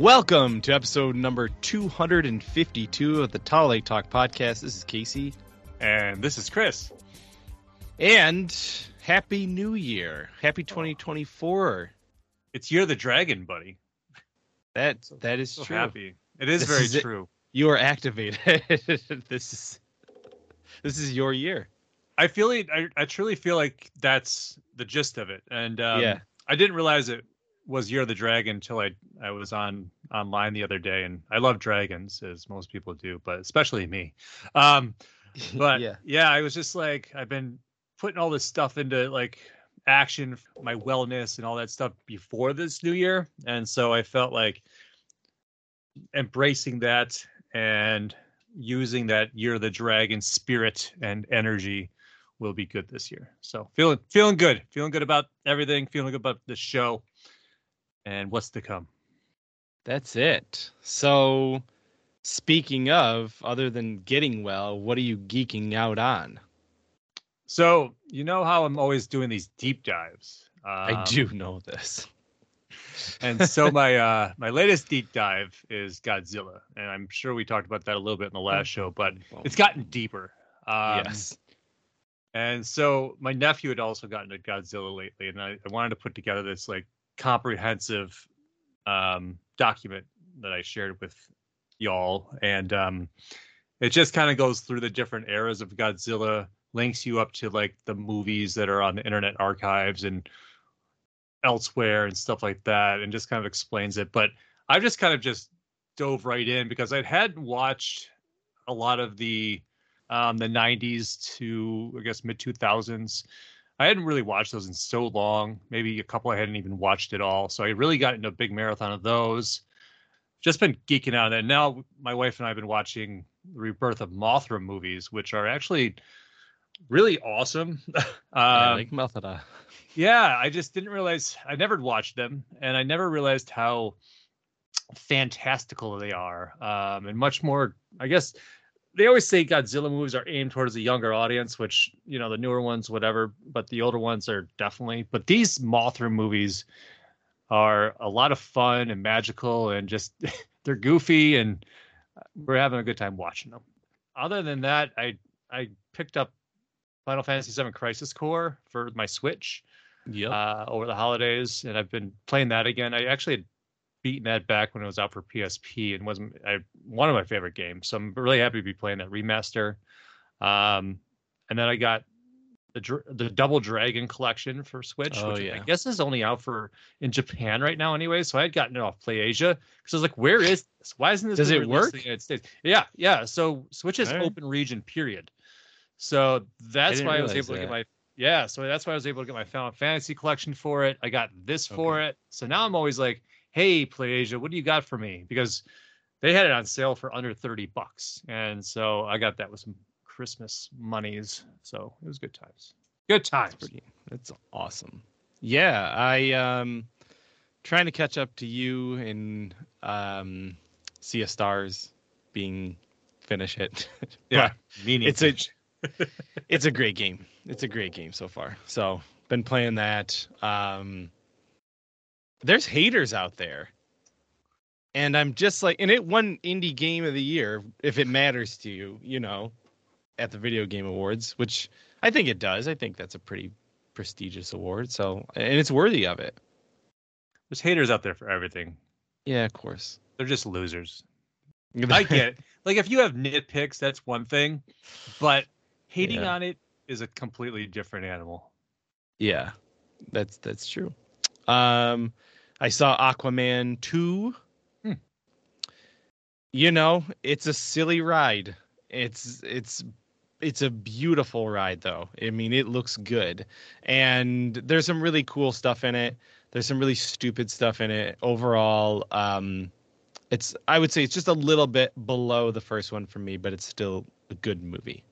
Welcome to episode number 252 of the Towelite Talk podcast. This is Casey. And this is Chris. And Happy New Year. Happy 2024. It's Year of the Dragon, buddy. That that is So true. happy. It is This very is it. true. You are activated. this is this is your year. I feel it. I, I truly feel like that's the gist of it. And um, Yeah. I didn't realize it was Year of the Dragon until I I was on online the other day, and I love dragons as most people do, but especially me. Um, but yeah. yeah. I was just like I've been putting all this stuff into like action, my wellness, and all that stuff before this new year, and so I felt like embracing that and using that year of the dragon spirit and energy will be good this year. So feeling feeling good, feeling good about everything, feeling good about the show and what's to come. That's it. So speaking of other than getting well, what are you geeking out on? So you know how I'm always doing these deep dives. I Um, do know this. and so my uh my latest deep dive is Godzilla, and I'm sure we talked about that a little bit in the last show, but it's gotten deeper. Um, yes. And so my nephew had also gotten into Godzilla lately, and I, I wanted to put together this like comprehensive um, document that I shared with y'all, and um, it just kind of goes through the different eras of Godzilla, links you up to like the movies that are on the Internet Archives and elsewhere and stuff like that, and just kind of explains it. But I've just kind of just dove right in because I hadn't watched a lot of the um, the 90s to I guess mid 2000s. I hadn't really watched those in so long. Maybe a couple I hadn't even watched at all. So I really got into a big marathon of those. Just been geeking out on that. Now my wife and I have been watching the Rebirth of Mothra movies, which are actually really awesome. um, I like Mothra. yeah, I just didn't realize I never watched them, and I never realized how fantastical they are, um, and much more. I guess they always say Godzilla movies are aimed towards a younger audience, which you know the newer ones, whatever, but the older ones are definitely. But these Mothra movies are a lot of fun and magical, and just they're goofy, and we're having a good time watching them. Other than that, I I picked up Final Fantasy VII Crisis Core for my Switch Yep. uh, over the holidays, and I've been playing that again. I actually had beaten that back when it was out for PSP and wasn't I, one of my favorite games. So I'm really happy to be playing that remaster. Um, and then I got the the Double Dragon collection for Switch, Oh, which I yeah. guess is only out for in Japan right now anyway. So I had gotten it off PlayAsia because I was like, where is this? Why isn't this? Does it work? in the United States? Yeah, yeah. So Switch is right. open region, period. So that's didn't why I was able to get my yeah, so that's why I was able to get my Final Fantasy collection for it. I got this for it. So now I'm always like, hey, PlayAsia, what do you got for me? Because they had it on sale for under 30 bucks. And so I got that with some Christmas monies. So it was good times. Good times. That's pretty. That's awesome. Yeah, I um trying to catch up to you in um Sea of Stars being finish it. Yeah. Meaning it's a it's a great game. It's a great game so far. So been playing that. Um there's haters out there. And I'm just like and it won indie game of the year, if it matters to you, you know, at the video game awards, which I think it does. I think that's a pretty prestigious award. So and it's worthy of it. There's haters out there for everything. Yeah, of course. They're just losers. I get it. Like if you have nitpicks, that's one thing. But hating Yeah. on it is a completely different animal. Yeah, that's that's true. Um, I saw Aquaman two. Hmm. You know, it's a silly ride. It's it's it's a beautiful ride though. I mean, it looks good, and there's some really cool stuff in it. There's some really stupid stuff in it. Overall, um, it's I would say it's just a little bit below the first one for me, but it's still a good movie.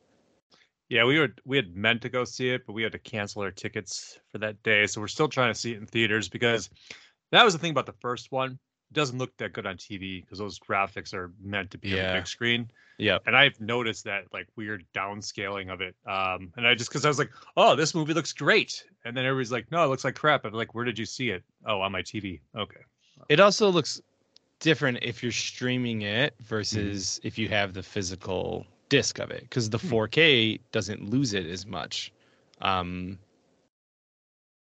Yeah, we were we had meant to go see it, but we had to cancel our tickets for that day. So we're still trying to see it in theaters because that was the thing about the first one. It doesn't look that good on TV because those graphics are meant to be on Yeah. the big screen. Yeah. And I've noticed that like weird downscaling of it. Um, and I just because I was like, oh, this movie looks great, and then everybody's like, no, it looks like crap. I'm like, where did you see it? Oh, on my TV. Okay. It also looks different if you're streaming it versus if you have the physical disc of it because the 4K doesn't lose it as much. Um,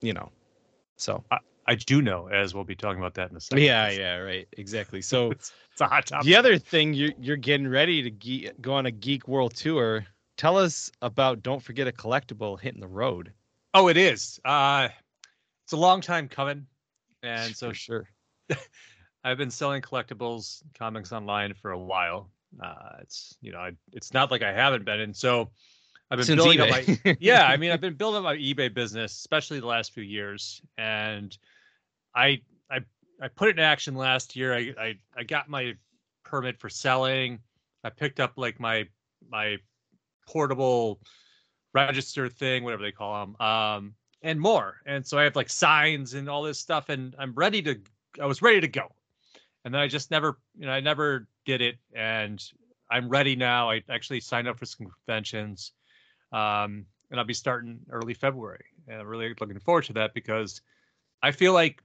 you know, so I do know, as we'll be talking about that in a second. yeah, yeah, right, exactly. So It's, it's a hot topic. the other thing you're you're getting ready to ge- go on a Geek World tour. Tell us about Don't Forget a Collectible hitting the road. Oh, it is. Uh, it's a long time coming, and so sure. I've been selling collectibles, comics online for a while. Uh, it's you know, I, it's not like I haven't been, and so I've been Since building up my eBay. yeah. I mean, I've been building up my eBay business, especially the last few years, and I I I put it in action last year. I I, I got my permit for selling. I picked up like my my portable register thing, whatever they call them, um, and more. And so I have like signs and all this stuff, and I'm ready to. I was ready to go, and then I just never, you know, I never did it, and I'm ready now. I actually signed up for some conventions, um, and I'll be starting early February, and I'm really looking forward to that because I feel like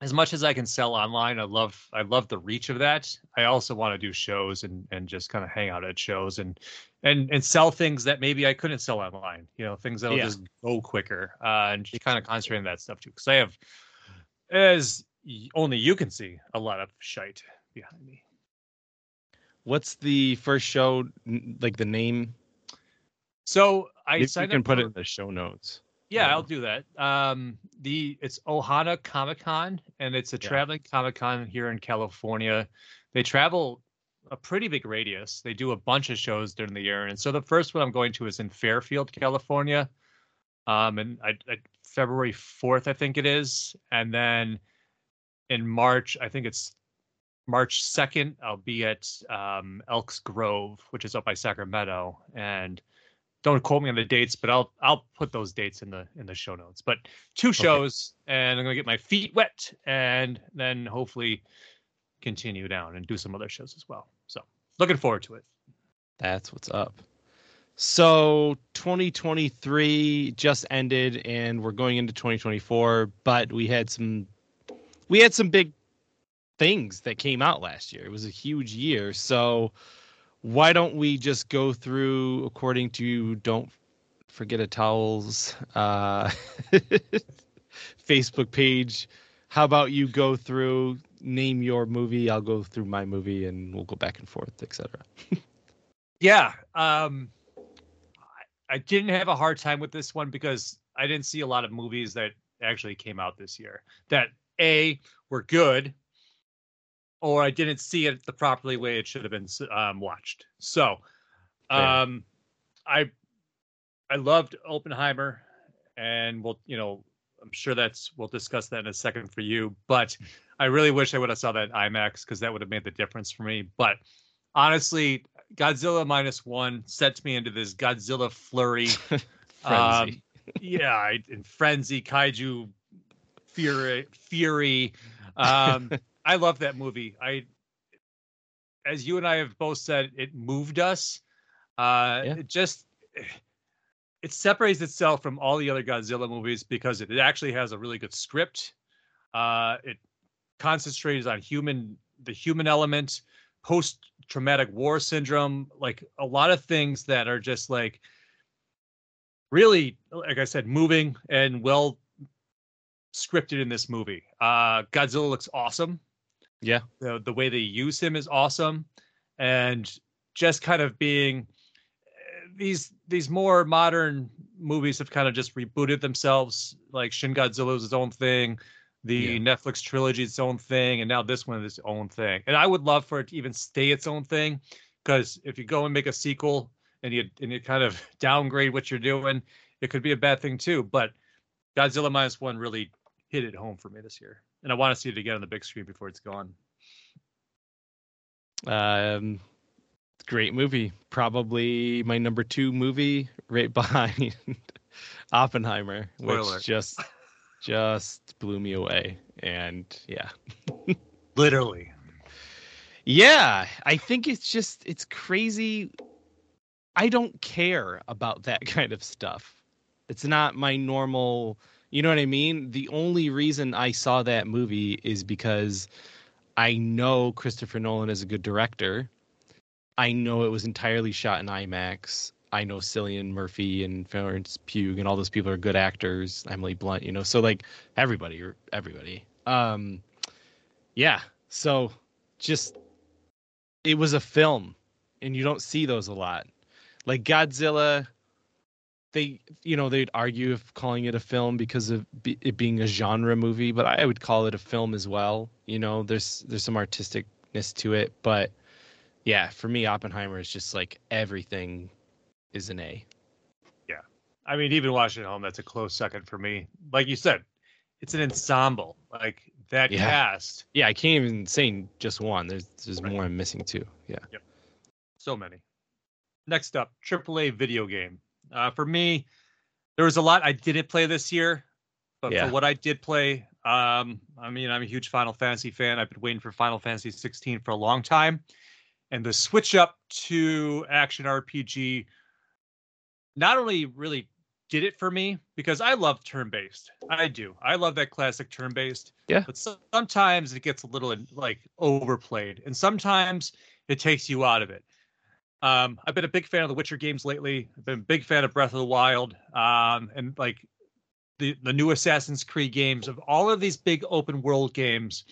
as much as I can sell online, I love I love the reach of that. I also want to do shows and and just kind of hang out at shows and and and sell things that maybe I couldn't sell online. You know, things that'll Yeah. just go quicker uh, and just kind of concentrating on that stuff too. Because I have, as only you can see, a lot of shite behind me. What's the first show? Like the name? So I you signed can put for- it in the show notes. Yeah, Yeah. I'll do that. Um, the it's Ohana Comic Con, and it's a Yeah. traveling Comic Con here in California. They travel a pretty big radius. They do a bunch of shows during the year, and so the first one I'm going to is in Fairfield, California. Um, and I, I February fourth, I think it is, and then in March, I think it's March second. I'll be at um, Elks Grove, which is up by Sacramento, and don't quote me on the dates, but I'll I'll put those dates in the in the show notes. But two shows, and I'm gonna get my feet wet, and then hopefully continue down and do some other shows as well. So looking forward to it. That's what's up. So 2023 just ended and we're going into 2024, but we had some we had some big things that came out last year. It was a huge year. So why don't we just go through according to don't forget a towels uh Facebook page. How about you go through name your movie, I'll go through my movie and we'll go back and forth, etc. Yeah. Um, I, didn't have a hard time with this one because I didn't see a lot of movies that actually came out this year that a were good, or I didn't see it the properly way it should have been um, watched. So, um, I I loved Oppenheimer, and we'll you know I'm sure that's we'll discuss that in a second for you, but I really wish I would have saw that IMAX because that would have made the difference for me. But honestly, Godzilla minus one sets me into this Godzilla flurry. Frenzy. yeah, I- and frenzy, kaiju, fury, fury. Um, I love that movie. I, as you and I have both said, it moved us. Uh, Yeah. It just it separates itself from all the other Godzilla movies because it actually has a really good script. Uh, it concentrates on human the human element, post traumatic war syndrome, like a lot of things that are just like really, like I said, moving and well scripted in this movie. Uh, Godzilla looks awesome. Yeah. The, the way they use him is awesome. And just kind of being these these more modern movies have kind of just rebooted themselves. Like Shin Godzilla is its own thing, the Yeah. Netflix trilogy its own thing, and now this one is its own thing. And I would love for it to even stay its own thing, because if you go and make a sequel and you and you kind of downgrade what you're doing, it could be a bad thing too. But Godzilla minus one really hit it home for me this year, and I want to see it again on the big screen before it's gone. Um, great movie. Probably my number two movie, right behind Oppenheimer, Spoiler. which just just blew me away. And yeah, Literally. yeah, I think it's just it's crazy. I don't care about that kind of stuff. It's not my normal. You know what I mean? The only reason I saw that movie is because I know Christopher Nolan is a good director. I know it was entirely shot in IMAX. I know Cillian Murphy and Florence Pugh and all those people are good actors. Emily Blunt, you know, so like everybody everybody. Um, yeah. So just it was a film, and you don't see those a lot. Like Godzilla, they you know they'd argue if calling it a film because of it being a genre movie, but I would call it a film as well. You know, there's there's some artisticness to it, but yeah, for me, Oppenheimer is just like everything is an A. Yeah, I mean, even watching at home, that's a close second for me. Like you said, it's an ensemble. Like that Yeah. cast, Yeah, I can't even say just one. There's there's Right. more I'm missing too. Yeah. so many. Next up, AAA video game. Uh, for me, there was a lot I didn't play this year, but Yeah. for what I did play, um, I mean, I'm a huge Final Fantasy fan. I've been waiting for Final Fantasy 16 for a long time, and the switch up to action RPG not only really did it for me because I love turn-based. I do. I love that classic turn-based. Yeah. But sometimes it gets a little like overplayed, and sometimes it takes you out of it. Um, I've been a big fan of the Witcher games lately. I've been a big fan of Breath of the Wild, um, and like the the new Assassin's Creed games. Of all of these big open world games,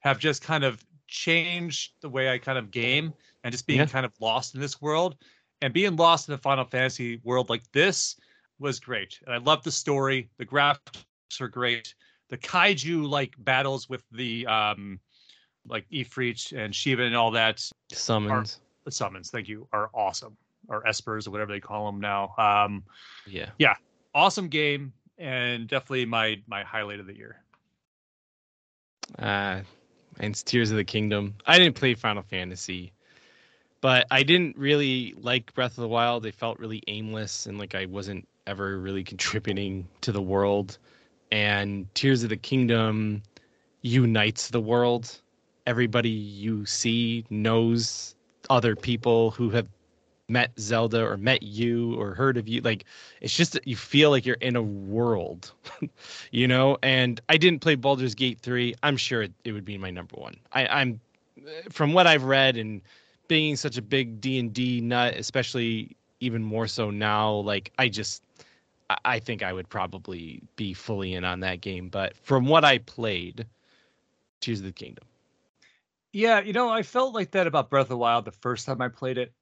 have just kind of changed the way I kind of game and just being Yeah. kind of lost in this world. And being lost in a Final Fantasy world like this was great. And I love the story. The graphics are great. The kaiju like battles with the um like Ifrit and Shiva and all that Summons. The summons, thank you, are awesome. Or espers or whatever they call them now. Um Yeah. Yeah, awesome game and definitely my my highlight of the year. Uh, and Tears of the Kingdom. I didn't play Final Fantasy, but I didn't really like Breath of the Wild. They felt really aimless and like I wasn't ever really contributing to the world. And Tears of the Kingdom unites the world. Everybody you see knows other people who have met Zelda or met you or heard of you. Like it's just that you feel like you're in a world, you know. And I didn't play Baldur's Gate three. I'm sure it, it would be my number one. I, I'm from what I've read and being such a big D and D nut, especially even more so now. Like I just. I- I think I would probably be fully in on that game, but from what I played, Tears of the Kingdom. Yeah, you know, I felt like that about Breath of the Wild the first time I played it.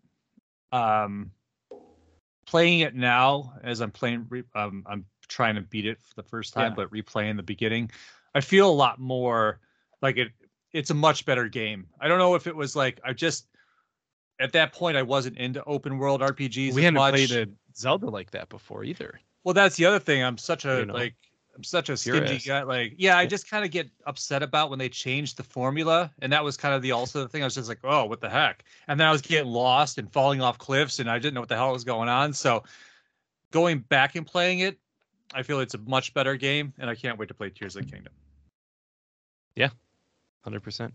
Um playing it now as I'm playing re- um I'm trying to beat it for the first time Yeah. but replaying the beginning, I feel a lot more like it it's a much better game. I don't know if it was like I just at that point I wasn't into open world RPGs we hadn't much. played a Zelda like that before either. Well, that's the other thing. I'm such a You know, like I'm such a stingy purist. guy. Like, yeah, I just kind of get upset about when they change the formula, and that was kind of the also the thing. I was just like, oh, what the heck? And then I was getting lost and falling off cliffs, and I didn't know what the hell was going on. So, going back and playing it, I feel it's a much better game, and I can't wait to play Tears of the Kingdom. Yeah, Hundred percent.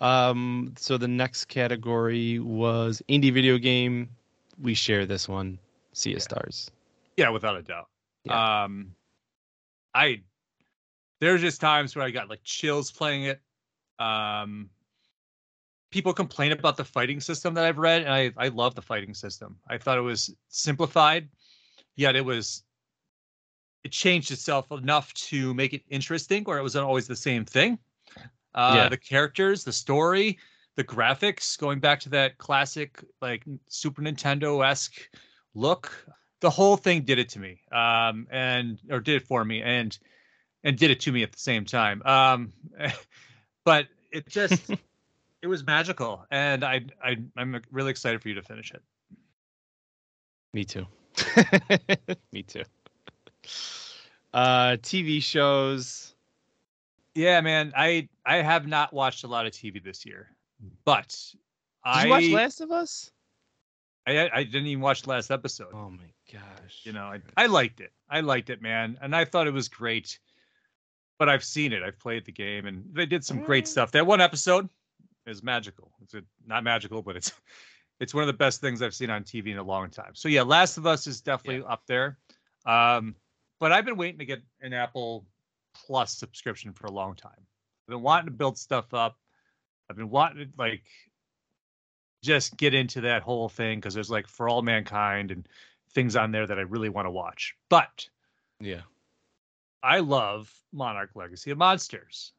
Um. So the next category was indie video game. We share this one. Sea of Yeah. Stars. Yeah, without a doubt. Um, I there's just times where I got like chills playing it. Um, people complain about the fighting system that I've read, and I I love the fighting system. I thought it was simplified, yet it was it changed itself enough to make it interesting, where it wasn't always the same thing. Uh, Yeah. The characters, the story, the graphics, going back to that classic like Super Nintendo esque look the whole thing did it to me um and or did it for me and and did it to me at the same time um but it just it was magical and i i i'm really excited for you to finish it Me too. Me too. Uh, TV shows. yeah man i i have not watched a lot of tv this year but Did i you watch Last of Us? I, I didn't even watch the last episode. Oh my gosh. you know I, I liked it. I liked it man. And i thought it was great. But i've seen it. I've played the game and they did some great Mm. stuff. That one episode is magical. It's a, not magical but it's it's one of the best things i've seen on tv in a long time. So yeah last of us is definitely up there. Um but i've been waiting to get an apple plus subscription for a long time. I've been wanting to build stuff up. I've been wanting to like just get into that whole thing because there's like for all mankind and things on there that I really want to watch. But Yeah. I love Monarch Legacy of Monsters.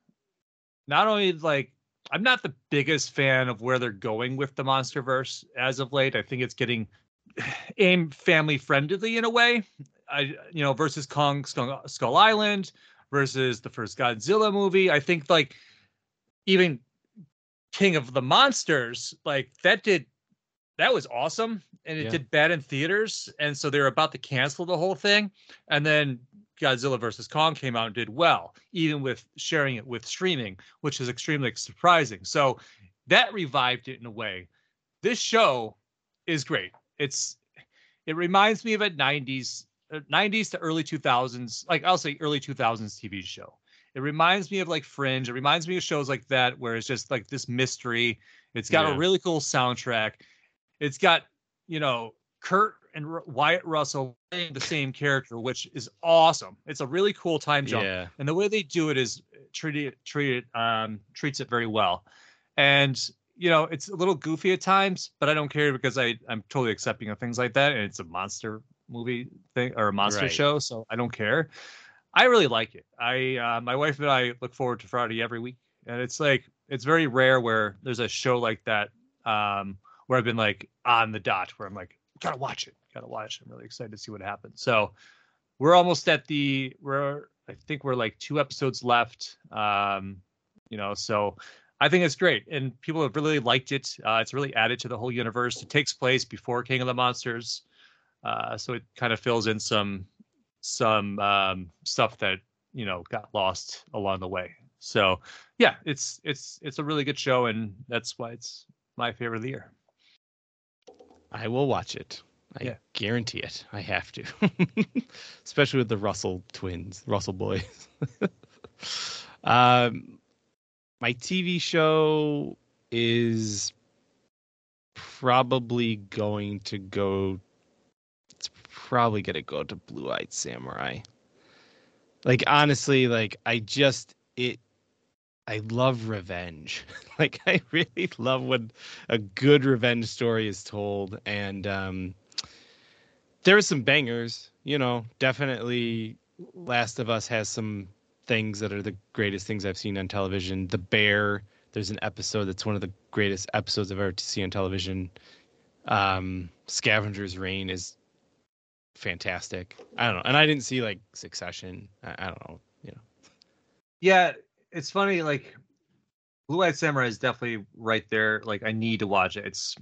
Not only like I'm not the biggest fan of where they're going with the MonsterVerse as of late. I think it's getting aim family friendly in a way. I you know versus Kong Skull, Skull Island versus the first Godzilla movie. I think like even King of the Monsters like that did that was awesome and it Yeah. did bad in theaters and so they were about to cancel the whole thing and then Godzilla versus Kong came out and did well, even with sharing it with streaming, which is extremely surprising. So that revived it in a way. This show is great. It's it reminds me of a 90s uh, 90s to early 2000s, like I'll say early 2000s TV show. It reminds me of like Fringe. It reminds me of shows like that where it's just like this mystery. It's got Yeah. a really cool soundtrack. It's got, you know, Kurt and R- Wyatt Russell playing the same character, which is awesome. It's a really cool time jump, Yeah. and the way they do it is treat it treat it um, treats it very well. And you know, it's a little goofy at times, but I don't care because I I'm totally accepting of things like that, and it's a monster movie thing or a monster Right. show, so I don't care. I really like it. I uh, my wife and I look forward to Friday every week, and it's like it's very rare where there's a show like that um, where I've been like on the dot, where I'm like, gotta watch it, gotta watch. I'm really excited to see what happens. So we're almost at the we're I think we're like two episodes left. Um, you know, so I think it's great, and people have really liked it. Uh, it's really added to the whole universe. It takes place before King of the Monsters, uh, so it kind of fills in some some um, stuff that you know got lost along the way. So yeah, it's it's it's a really good show, and that's why it's my favorite of the year. I will watch it. I Yeah. guarantee it. I have to. Especially with the Russell twins, Russell boys. um my TV show is probably going to go probably to go to Blue Eyed Samurai. Like honestly, like I just it I love revenge. like I really love when a good revenge story is told and um there are some bangers you know definitely last of us has some things that are the greatest things i've seen on television the bear there's an episode that's one of the greatest episodes i've ever seen on television um scavenger's reign is fantastic i don't know and i didn't see like succession i, I don't know you know Yeah, it's funny. Like Blue Eyed Samurai is definitely right there. Like I need to watch it. It's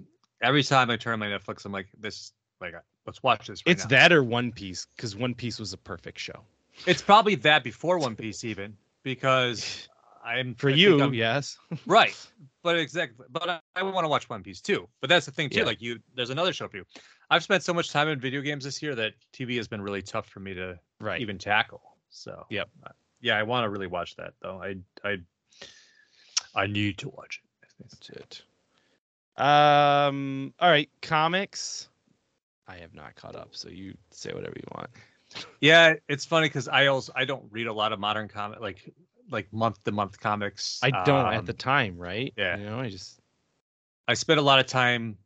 every time I turn on my Netflix, I'm like, this. Like, let's watch this. Right it's now. that or one piece because one piece was a perfect show It's probably that before One Piece, even because I'm for I you I'm- yes right? But exactly. But I, I want to watch One Piece too. But that's the thing too. Yeah. Like you, there's another show for you. I've spent so much time in video games this year that TV has been really tough for me to right even tackle. So Yep. uh, yeah, I want to really watch that though. I I I need to watch it. That's it. Um. All right. Comics. I have not caught up, so you say whatever you want. Yeah, it's funny because I also I don't read a lot of modern comic like like month to month comics. I don't at Um, the time, right? yeah. You know, I just I spent a lot of time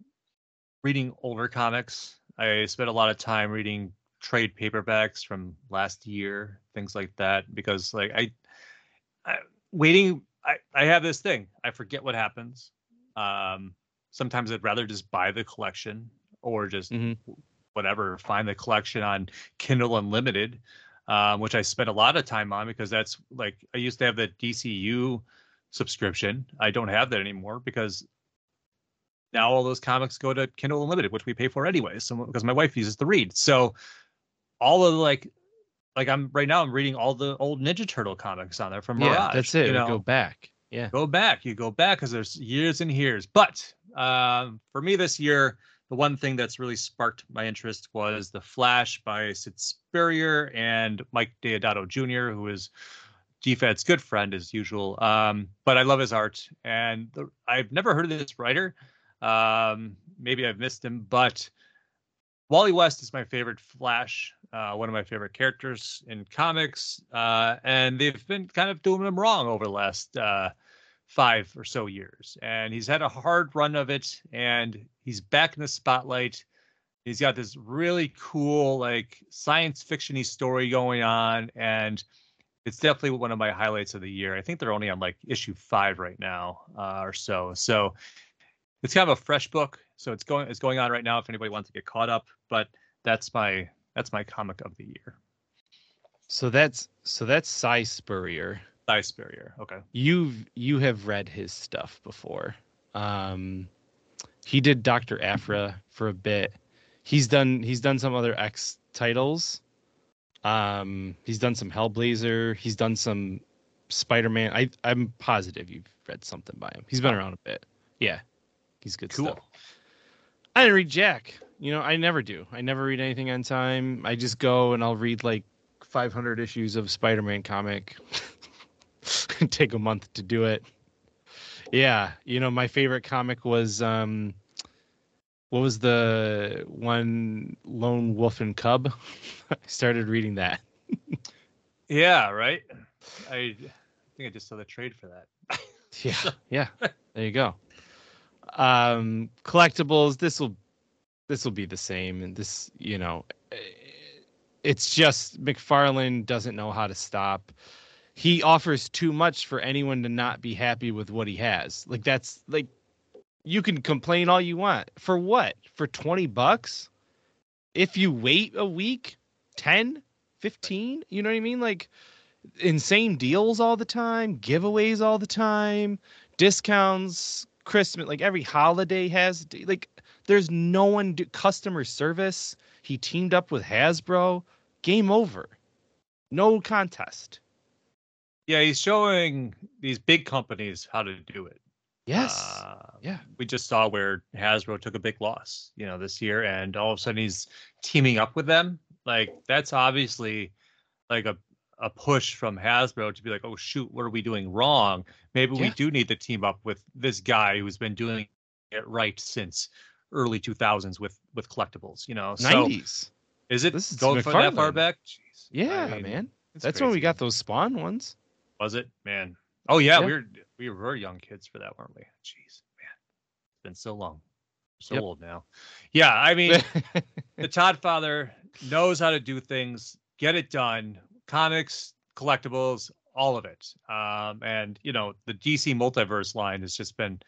reading older comics. I spent a lot of time reading trade paperbacks from last year, things like that, because like I, I waiting. I I have this thing. I forget what happens. Um, sometimes I'd rather just buy the collection or just Mhm. whatever find the collection on Kindle Unlimited. Um, which I spent a lot of time on because that's like I used to have the DCU subscription. I don't have that anymore because now all those comics go to Kindle Unlimited, which we pay for anyway. So because my wife uses the read, so all of the, like, like I'm right now I'm reading all the old Ninja Turtle comics on there from Mirage. yeah, that's it. You know, go back. Yeah. go back. You go back because there's years and years. But um, for me this year, the one thing that's really sparked my interest was The Flash by Sid Spurrier and Mike Deodato Jr., who is DFAD's good friend as usual. Um, but I love his art, and the, I've never heard of this writer. Um, maybe I've missed him, but Wally West is my favorite Flash uh, one of my favorite characters in comics, uh, and they've been kind of doing him wrong over the last uh, five or so years. And he's had a hard run of it, and he's back in the spotlight. He's got this really cool, like science fictiony story going on, and it's definitely one of my highlights of the year. I think they're only on like issue five right now, uh, or so. So it's kind of a fresh book, so it's going it's going on right now. If anybody wants to get caught up, but that's my that's my comic of the year. So that's so that's Si Spurrier. Si Spurrier. Okay. You've you have read his stuff before. Um, he did Doctor Aphra for a bit. He's done he's done some other X titles. Um, he's done some Hellblazer. He's done some Spider-Man. I I'm positive you've read something by him. He's been around a bit. Yeah, he's good Cool. stuff. I didn't read Jack. You know, I never do. I never read anything on time. I just go and I'll read like 500 issues of Spider-Man comic. Take a month to do it. Yeah, you know, my favorite comic was um what was the one Lone Wolf and Cub? I started reading that. Yeah. Right. I think I just saw the trade for that. Yeah, yeah. There you go. Um, collectibles. This will, this will be the same, and this, you know, it's just McFarlane doesn't know how to stop. He offers too much for anyone to not be happy with what he has. Like that's like, you can complain all you want for what? For twenty bucks? If you wait a week, 10, 15, you know what I mean? Like insane deals all the time, giveaways all the time, discounts, Christmas, like every holiday has like there's no one do, customer service. He teamed up with Hasbro. Game over. No contest. Yeah, he's showing these big companies how to do it. Yes. Uh, yeah. we just saw where Hasbro took a big loss, you know, this year, and all of a sudden he's teaming up with them. Like that's obviously like a a push from Hasbro to be like, oh shoot, what are we doing wrong? Maybe we do need to team up with this guy who's been doing it right since early 2000s with with collectibles. You know, so 90s. is it This is going for that far back? Jeez. Yeah, I mean, man. That's when we got those Spawn ones. Was it, man? Oh yeah, Yeah. we were we were young kids for that, weren't we? Jeez, man, it's been so long. So Yep. old now. Yeah, I mean, the Todd father knows how to do things, get it done. Comics, collectibles, all of it. Um, and you know, the DC multiverse line has just been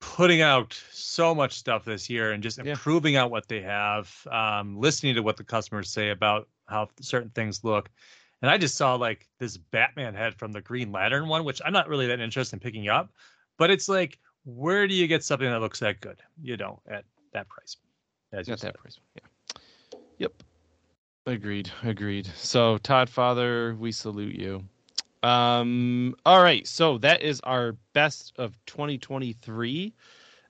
putting out so much stuff this year and just Yeah. improving out what they have, um, listening to what the customers say about how certain things look. And I just saw like this Batman head from the Green Lantern one, which I'm not really that interested in picking up, but it's like, where do you get something that looks that good? You know, at that price. As said. that price. Yeah. Yep. Agreed. Agreed. So Todd Father, we salute you. Um, all right. So that is our best of 2023.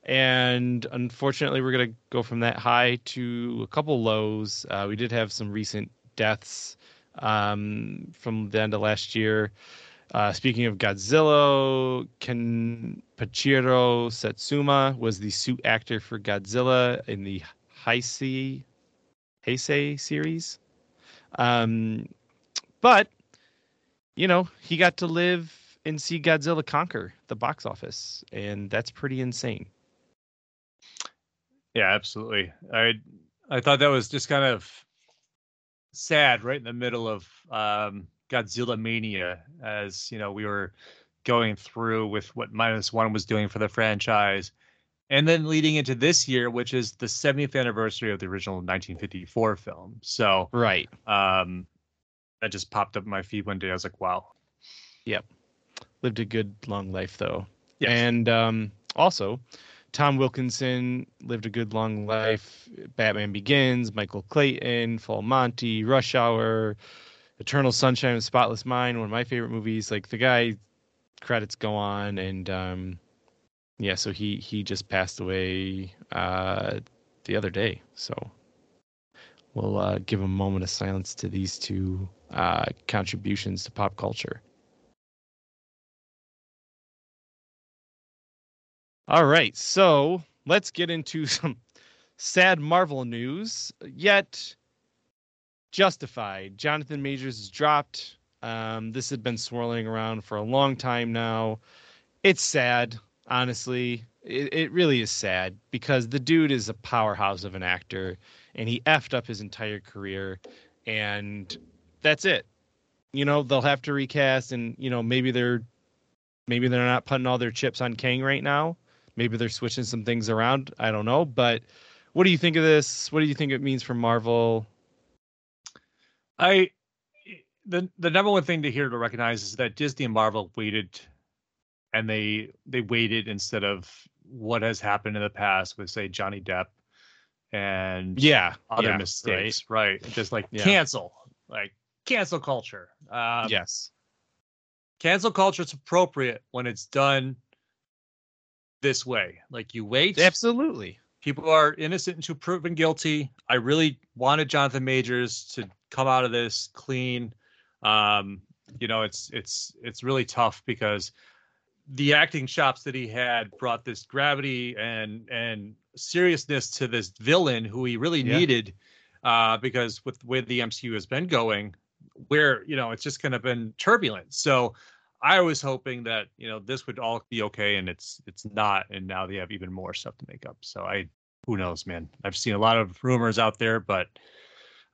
And unfortunately, we're going to go from that high to a couple lows. Uh, we did have some recent deaths um, from the end of last year. Uh, speaking of Godzilla, Ken Pachiro Satsuma was the suit actor for Godzilla in the Heisei Heisei series. Um, but you know, he got to live and see Godzilla conquer the box office, and that's pretty insane. Yeah, absolutely. I I thought that was just kind of sad right in the middle of um, Godzilla mania, as you know we were going through with what minus one was doing for the franchise, and then leading into this year, which is the 70th anniversary of the original 1954 film. So Right. um, that just popped up in my feed one day. I was like, wow. Yep, lived a good long life though. Yes. And um, also, Tom Wilkinson lived a good long life. Batman Begins, Michael Clayton, Full Monty, Rush Hour, Eternal Sunshine of the Spotless Mind, one of my favorite movies. Like the guy, credits go on, and um, yeah, so he he just passed away uh, the other day. So we'll uh, give a moment of silence to these two uh, contributions to pop culture. All right, so let's get into some sad Marvel news. Yet Justified. Jonathan Majors is dropped. Um, this had been swirling around for a long time now. It's sad, honestly. It, it really is sad because the dude is a powerhouse of an actor and he effed up his entire career. And that's it. You know, they'll have to recast and, you know, maybe they're maybe they're not putting all their chips on Kang right now. Maybe they're switching some things around. I don't know. But what do you think of this? What do you think it means for Marvel? I the the number one thing to hear to recognize is that Disney and Marvel waited and they they waited instead of what has happened in the past with say Johnny Depp and yeah other yeah, mistakes, right? Just like Yeah. cancel, like cancel culture. Um, yes. cancel culture is appropriate when it's done this way. Like you wait, Absolutely. people are innocent until proven guilty. I really wanted Jonathan Majors to come out of this clean. Um, you know, it's it's it's really tough because the acting chops that he had brought this gravity and and seriousness to this villain who he really Yeah. needed. Uh, because with way the MCU has been going, where you know it's just kind of been turbulent. So I was hoping that you know this would all be okay, and it's it's not, and now they have even more stuff to make up. So I, who knows, man? I've seen a lot of rumors out there, but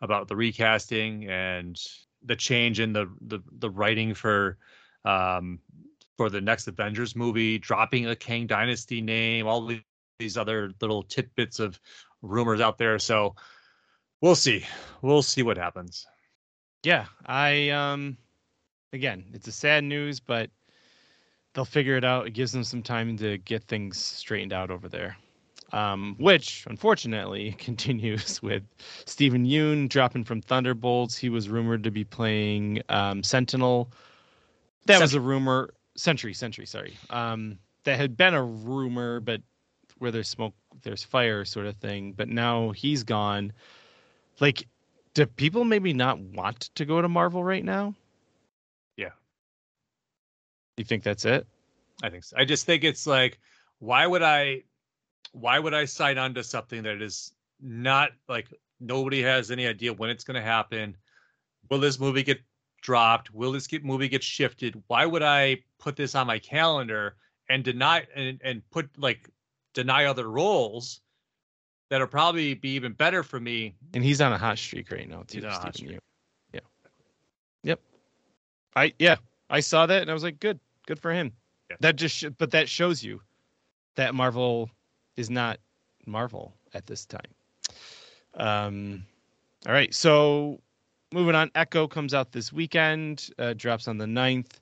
about the recasting and the change in the the the writing for um for the next Avengers movie, dropping a Kang Dynasty name, all these other little tidbits of rumors out there. So we'll see, we'll see what happens. Yeah. I um again, it's a sad news, but they'll figure it out. It gives them some time to get things straightened out over there. Um, which unfortunately continues with Steven Yeun dropping from Thunderbolts. He was rumored to be playing um, Sentinel. That was a rumor. Sentry, Century, sorry. Um, that had been a rumor, but where there's smoke, there's fire, sort of thing. But now he's gone. Like, do people maybe not want to go to Marvel right now? Yeah. You think that's it? I think so. I just think it's like, why would I, why would I sign on to something that is not like nobody has any idea when it's going to happen? Will this movie get dropped? Will this get movie get shifted? Why would I put this on my calendar and deny and and put like deny other roles that'll probably be even better for me? And he's on a hot streak right now too. He's on a Stephen. Yeah. Yep. I yeah, I saw that and I was like, good, good for him. Yeah. That just sh- but that shows you that Marvel is not Marvel at this time. Um, all right, so moving on, Echo comes out this weekend, uh, drops on the 9th.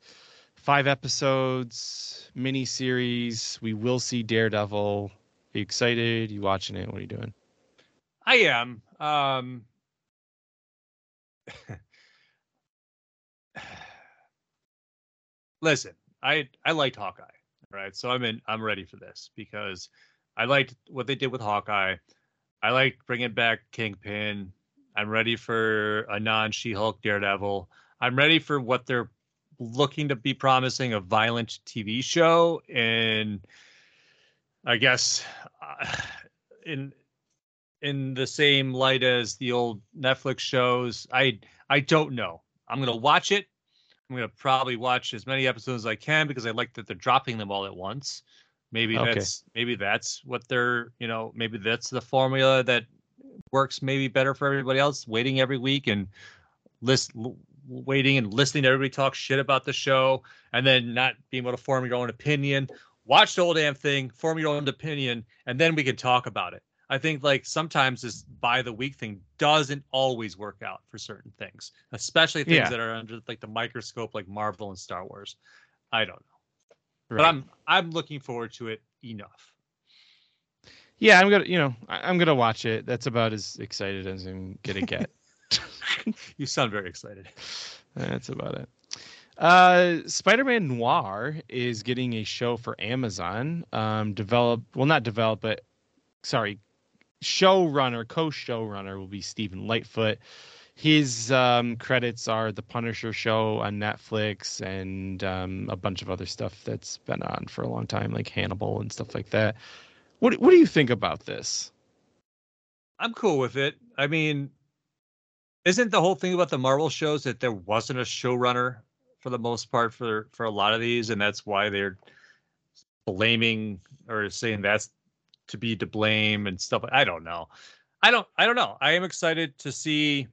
Five episodes, mini series. We will see Daredevil. Are you excited? You watching it? What are you doing? I am. Um, listen, I I liked Hawkeye, right? So I'm in. I'm ready for this because I liked what they did with Hawkeye. I liked bringing back Kingpin. I'm ready for a non She-Hulk Daredevil. I'm ready for what they're looking to be promising a violent TV show and I guess uh, in in the same light as the old Netflix shows. I I don't know. I'm gonna watch it. I'm gonna probably watch as many episodes as I can because I like that they're dropping them all at once. Maybe Okay. that's maybe that's what they're you know maybe that's the formula that works maybe better for everybody else. Waiting every week and list waiting and listening to everybody talk shit about the show and then not being able to form your own opinion. Watch the whole damn thing, form your own opinion, and then we can talk about it. I think like sometimes this by the week thing doesn't always work out for certain things, especially things Yeah. that are under like the microscope, like Marvel and Star Wars. I don't know, but I'm I'm looking forward to it enough. Yeah, I'm gonna, you know, I- I'm gonna watch it. That's about as excited as I'm gonna get. You sound very excited. That's about it. Uh, Spider-Man Noir is getting a show for Amazon. Um, develop, well, not develop, but sorry, showrunner, co-showrunner will be Stephen Lightfoot. His um, credits are The Punisher show on Netflix and um, a bunch of other stuff that's been on for a long time, like Hannibal and stuff like that. What What do you think about this? I'm cool with it. I mean, Isn't the whole thing about the Marvel shows that there wasn't a showrunner for the most part for for a lot of these, and that's why they're blaming or saying that's to be to blame and stuff. I don't know. I don't. I don't know. I am excited to see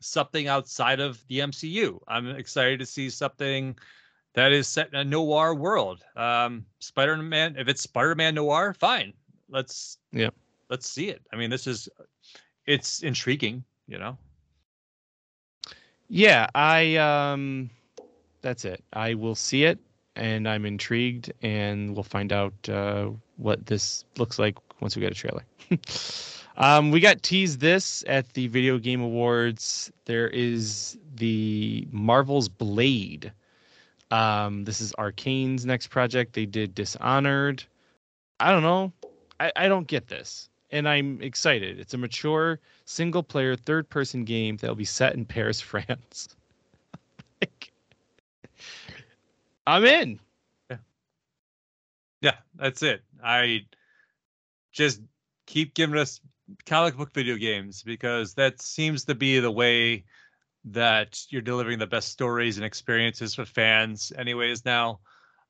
something outside of the MCU. I'm excited to see something that is set in a noir world. Um, Spider-Man. If it's Spider-Man noir, fine. Let's. Yeah. Let's see it. I mean, this is. It's intriguing. You know. Yeah, I um that's it. I will see it and I'm intrigued and we'll find out uh, what this looks like once we get a trailer. um, we got teased this at the Video Game Awards. There is the Marvel's Blade. Um, this is Arkane's next project. They did Dishonored. I don't know. I, I don't get this. And I'm excited. It's a mature single player third person game that will be set in Paris, France. like, I'm in. Yeah. Yeah, that's it. I just keep giving us comic book video games because that seems to be the way that you're delivering the best stories and experiences for fans anyways now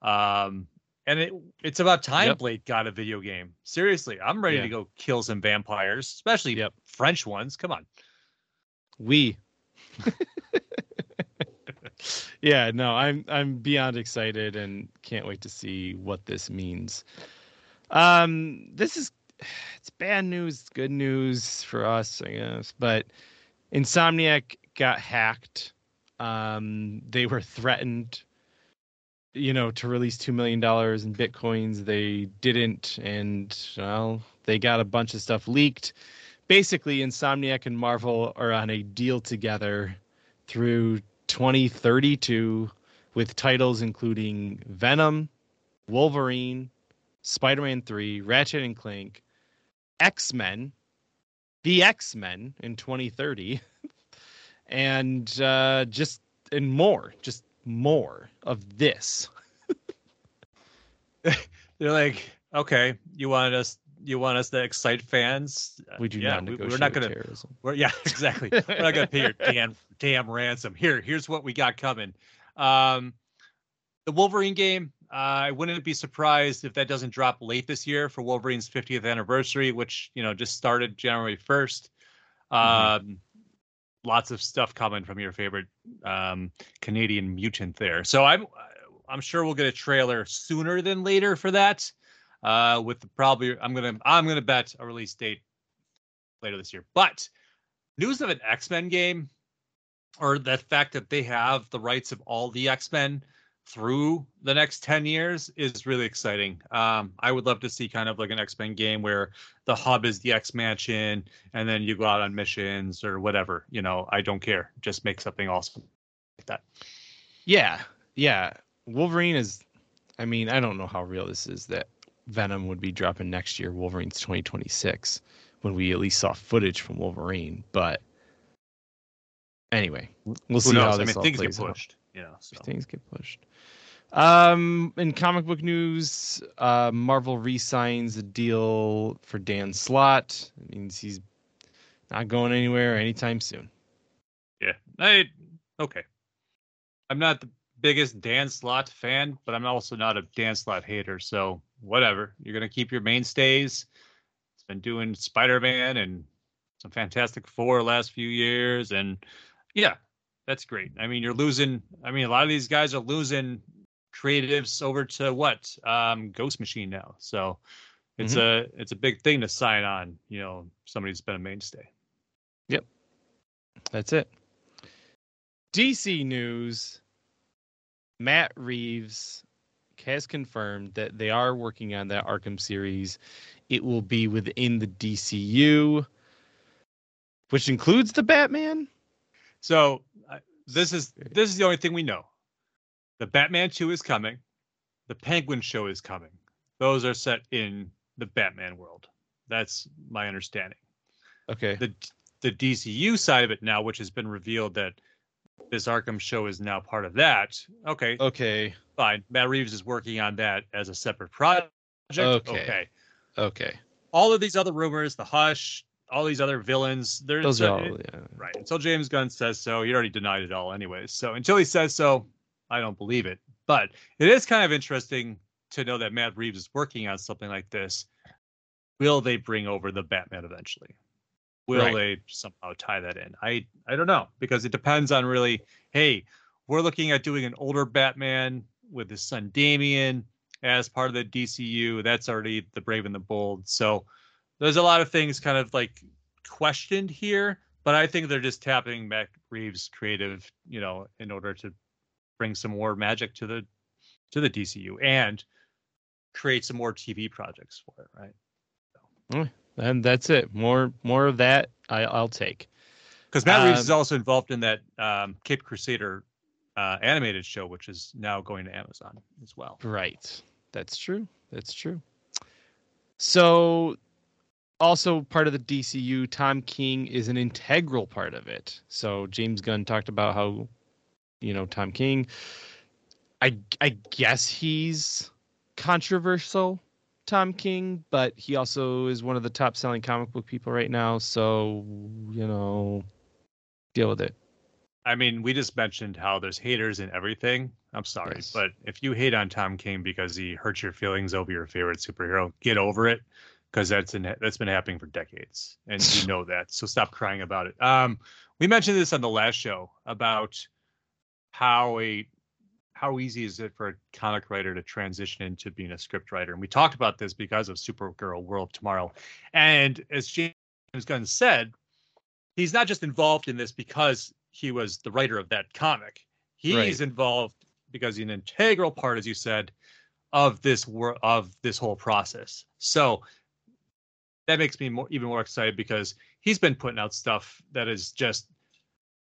um and it it's about time yep. blade got a video game seriously i'm ready yeah. to go kill some vampires especially yep. french ones come on we yeah no i'm i'm beyond excited and can't wait to see what this means um this is it's bad news good news for us i guess but insomniac got hacked. Um, they were threatened, you know, to release two million dollars in bitcoins. They didn't, and well, they got a bunch of stuff leaked. Basically, Insomniac and Marvel are on a deal together through 2032 with titles including Venom, Wolverine, Spider-Man 3, Ratchet and Clank, X-Men, the X-Men in 2030. and uh, just and more, just more of this. They're like, okay, you want us, you want us to excite fans? We do yeah, not. We, are not going to. We're yeah, exactly. we're not going to pay your damn damn ransom. Here, here's what we got coming. Um, the Wolverine game. Uh, I wouldn't be surprised if that doesn't drop late this year for Wolverine's 50th anniversary, which you know just started January 1st. Mm-hmm. Lots of stuff coming from your favorite um, Canadian mutant there. So I'm I'm sure we'll get a trailer sooner than later for that. Uh, with the probably I'm gonna I'm gonna bet a release date later this year. But news of an X Men game, or the fact that they have the rights of all the X Men through the next 10 years is really exciting. Um, I would love to see kind of like an X Men game where the hub is the X Mansion and then you go out on missions or whatever. You know, I don't care. Just make something awesome like that. Yeah. Yeah. Wolverine is, I mean, I don't know how real this is that Venom would be dropping next year. Wolverine's 2026 when we at least saw footage from Wolverine. But anyway, we'll Who see knows? how this I mean, all things plays get pushed. Out. Yeah, so. things get pushed. Um, in comic book news, uh, Marvel re-signs a deal for Dan Slott. It means he's not going anywhere anytime soon. Yeah, I okay. I'm not the biggest Dan Slott fan, but I'm also not a Dan Slott hater. So whatever, you're gonna keep your mainstays. It's been doing Spider-Man and some Fantastic Four last few years, and yeah, that's great. I mean, you're losing. I mean, a lot of these guys are losing creatives over to what um, Ghost Machine now. So it's mm-hmm. a it's a big thing to sign on. You know, somebody who's been a mainstay. Yep, that's it. DC news: Matt Reeves has confirmed that they are working on that Arkham series. It will be within the DCU, which includes the Batman. So this is this is the only thing we know. The Batman 2 is coming. The Penguin show is coming. Those are set in the Batman world. That's my understanding. Okay. The the DCU side of it now, which has been revealed that this Arkham show is now part of that. Okay. Okay. Fine. Matt Reeves is working on that as a separate project. Okay. Okay. okay. All of these other rumors, the Hush, all these other villains. There's Those are all, yeah. right until James Gunn says so. He already denied it all, anyways. So until he says so, I don't believe it. But it is kind of interesting to know that Matt Reeves is working on something like this. Will they bring over the Batman eventually? Will Right. they somehow tie that in? I I don't know because it depends on really. Hey, we're looking at doing an older Batman with his son Damian as part of the DCU. That's already the Brave and the Bold. So there's a lot of things kind of like questioned here, but I think they're just tapping Matt Reeves' creative, you know, in order to bring some more magic to the to the DCU and create some more TV projects for it, right? And that's it. More more of that I, I'll take. Because Matt Reeves Um, is also involved in that um, Cape Crusader uh, animated show, which is now going to Amazon as well. Right. That's true. That's true. So also part of the DCU, Tom King is an integral part of it. So James Gunn talked about how you know Tom King I I guess he's controversial Tom King, but he also is one of the top selling comic book people right now, so you know deal with it. I mean, we just mentioned how there's haters in everything. I'm sorry, Yes. but if you hate on Tom King because he hurts your feelings over your favorite superhero, get over it because that's in, that's been happening for decades, and you know that. So stop crying about it. Um, we mentioned this on the last show about how a how easy is it for a comic writer to transition into being a script writer, and we talked about this because of Supergirl World of Tomorrow, and as James Gunn said, he's not just involved in this because he was the writer of that comic. He's Right. involved because he's an integral part, as you said, of this wor- of this whole process. So that makes me more even more excited because he's been putting out stuff that is just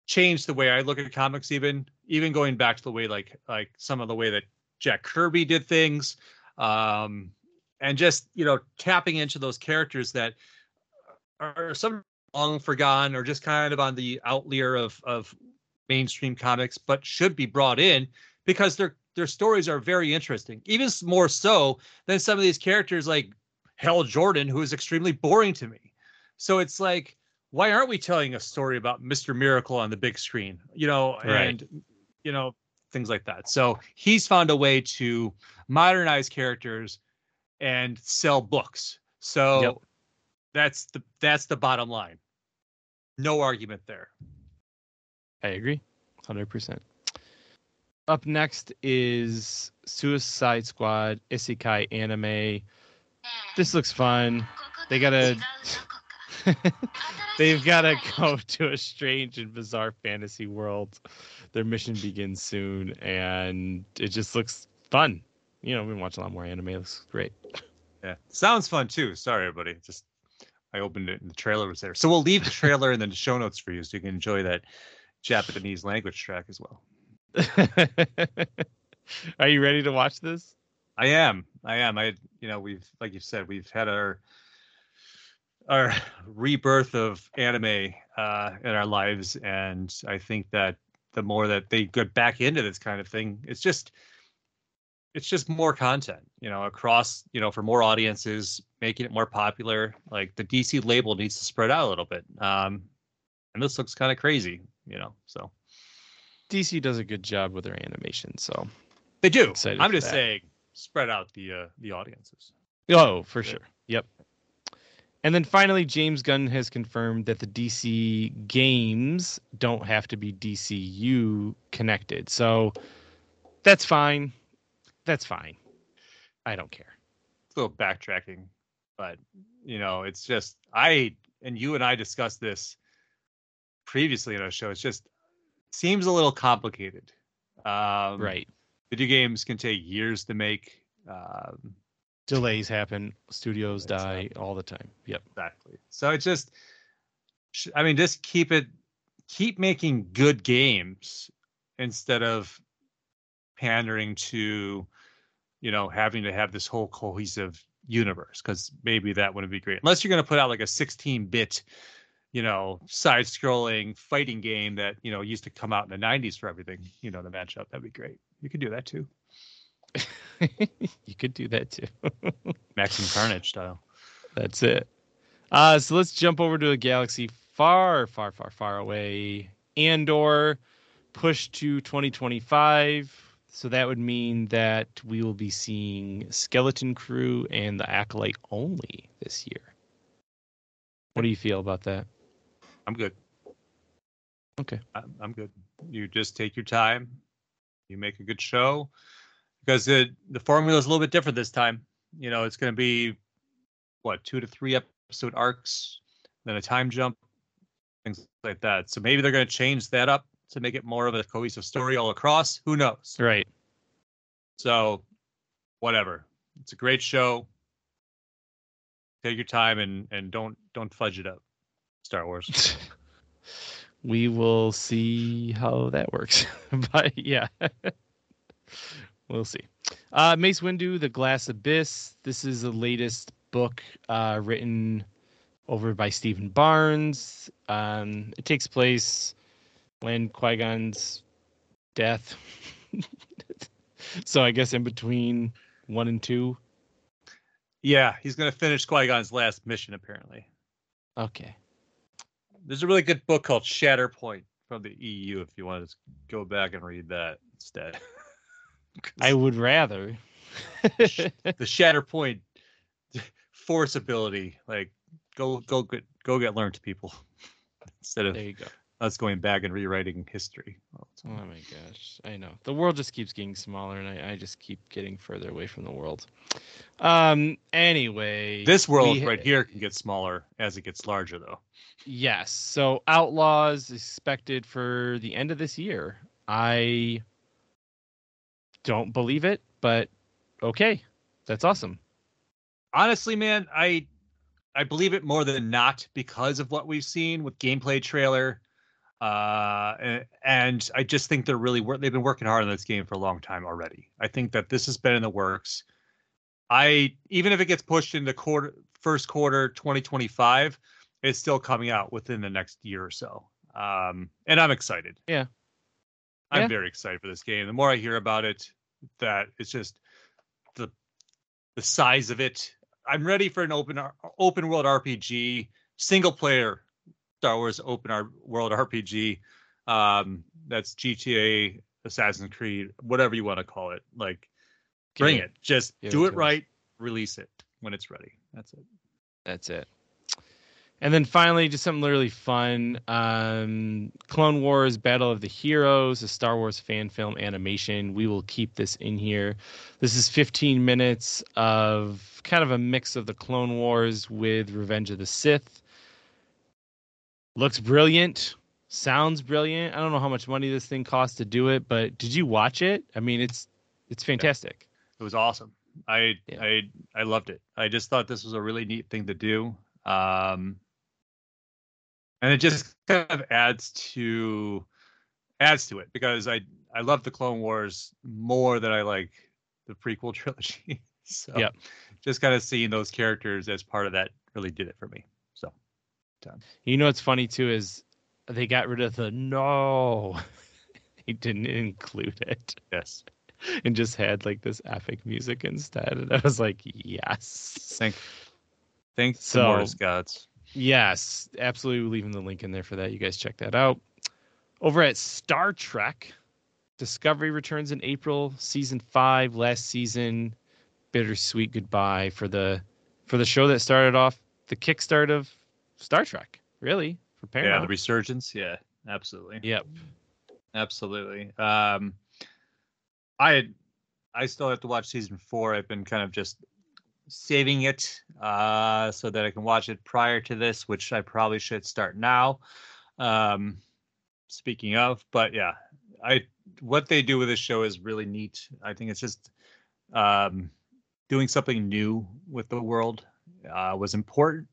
changed the way I look at comics. Even even going back to the way like like some of the way that Jack Kirby did things, um, and just you know tapping into those characters that are some long forgotten or just kind of on the outlier of of mainstream comics, but should be brought in because their their stories are very interesting, even more so than some of these characters like Hal Jordan, who is extremely boring to me. So it's like, why aren't we telling a story about Mister Miracle on the big screen? You know, Right. and you know things like that. So he's found a way to modernize characters and sell books. So Yep. that's the that's the bottom line. No argument there. I agree, hundred percent. Up next is Suicide Squad Isekai anime. This looks fun. They gotta, they've gotta go to a strange and bizarre fantasy world. Their mission begins soon, and it just looks fun. You know, we can watch a lot more anime. It looks great. Yeah, sounds fun too. Sorry, everybody. Just I opened it and the trailer was there. So we'll leave the trailer in the show notes for you, so you can enjoy that Japanese language track as well. Are you ready to watch this? I am. I am. I you know we've like you said we've had our our rebirth of anime uh, in our lives, and I think that the more that they get back into this kind of thing, it's just it's just more content, you know, across you know for more audiences, making it more popular. Like the DC label needs to spread out a little bit, um, and this looks kind of crazy, you know. So DC does a good job with their animation, so they do. Excited I'm just that. saying, spread out the uh, the audiences. Oh, for Yeah. sure. Yep. And then finally, James Gunn has confirmed that the DC games don't have to be DCU connected. So that's fine. That's fine. I don't care. It's a little backtracking, but you know, it's just I and you and I discussed this previously in our show. It's just seems a little complicated. Um, Right. Video games can take years to make. Um, Delays happen. Studios die all the time. Yep. exactly. So it's just, I mean, just keep it, keep making good games instead of pandering to, you know, having to have this whole cohesive universe because maybe that wouldn't be great unless you're going to put out like a 16-bit, you know, side-scrolling fighting game that you know used to come out in the 90s for everything, you know, to match up. That'd be great. You could do that too, you could do that too. Maximum Carnage style. That's it. Uh, so let's jump over to a galaxy far, far, far, far away. Andor pushed to 2025. So that would mean that we will be seeing Skeleton Crew and the Acolyte only this year. What do you feel about that? I'm good. Okay. I'm, I'm good. You just take your time. You make a good show because the the formula is a little bit different this time. You know, it's going to be what two to three episode arcs, then a time jump, things like that. So maybe they're going to change that up to make it more of a cohesive story all across. Who knows? Right. So, whatever. It's a great show. Take your time and and don't don't fudge it up. Star Wars. we will see how that works. but yeah, we'll see. Uh, Mace Windu, The Glass Abyss. This is the latest book uh, written over by Steven Barnes. Um, it takes place when Qui Gon's death. so I guess in between one and two. Yeah, he's gonna finish Qui Gon's last mission apparently. Okay. There's a really good book called Shatterpoint from the EU if you want to go back and read that instead. I would rather. the Shatterpoint force ability, like go go get go get learned to people instead of there you go. us going back and rewriting history. Oh my gosh, I know the world just keeps getting smaller, and I, I just keep getting further away from the world. Um. Anyway, This world we- right here can get smaller as it gets larger, though. Yes. So Outlaws expected for the end of this year. I don't believe it, but okay. That's awesome. honestly, man, I I believe it more than not because of what we've seen with gameplay trailer. Uh, and I just think they're really they've been working hard on this game for a long time already. I think that this has been in the works. I even if it gets pushed into quarter first quarter 2025, it's still coming out within the next year or so. Um, and I'm excited. Yeah. I'm Yeah. very excited for this game. The more I hear about it, that it's just the the size of it. I'm ready for an open open world RPG, single player Star Wars open world RPG. Um, that's GTA, Assassin's Creed, whatever you want to call it. Like, bring Give it. Just give do it it us. right. Release it when it's ready. That's it. That's it. And then finally, just something literally fun. Um, Clone Wars Battle of the Heroes, a Star Wars fan film animation. We will keep this in here. This is 15 minutes of kind of a mix of the Clone Wars with Revenge of the Sith. Looks brilliant. Sounds brilliant. I don't know how much money this thing cost to do it, but did you watch it? I mean, it's it's fantastic. It was awesome. I Yeah. I I loved it. I just thought this was a really neat thing to do. Um and it just kind of adds to adds to it because I I love the Clone Wars more than I like the prequel trilogy. so Yep. just kind of seeing those characters as part of that really did it for me. So done. You know what's funny too is they got rid of the no. he didn't include it yes. and just had like this epic music instead. And I was like, yes. Thank thanks So- to Morris gods. Yes, absolutely leaving the link in there for that. You guys check that out. Over at Star Trek, Discovery returns in April, season five, last season. Bittersweet goodbye for the for the show that started off the kickstart of Star Trek, really, for Yeah, the resurgence. Yeah, absolutely. yep. absolutely. Um, I I still have to watch season four. I've been kind of just saving it uh, so that I can watch it prior to this, which I probably should start now. Um, speaking of, but yeah, I what they do with this show is really neat. I think it's just um, doing something new with the world uh, was important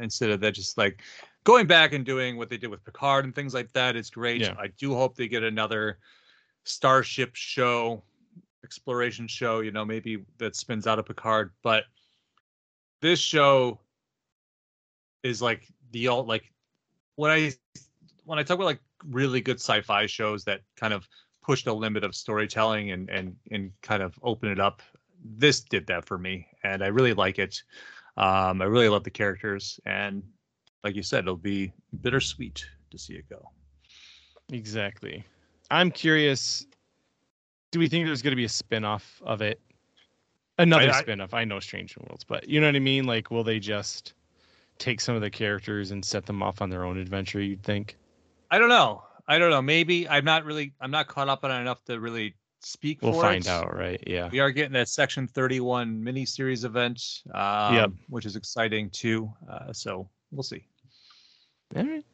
instead of that just like going back and doing what they did with Picard and things like that is great. Yeah. I do hope they get another starship show, exploration show, you know, maybe that spins out of Picard. But this show is like the alt like when I when I talk about like really good sci-fi shows that kind of push the limit of storytelling and and and kind of open it up. This did that for me, and I really like it. Um, I really love the characters, and like you said, it'll be bittersweet to see it go. Exactly. I'm curious. Do we think there's going to be a spin-off of it? Another I- spin-off. I know Strange New Worlds, but you know what I mean? Like, will they just take some of the characters and set them off on their own adventure? You'd think. I don't know. I don't know. Maybe I'm not really. I'm not caught up on it enough to really speak. We'll for find it. out, right? Yeah. We are getting that Section 31 miniseries event, um, Yep. which is exciting too. Uh, so we'll see. All right.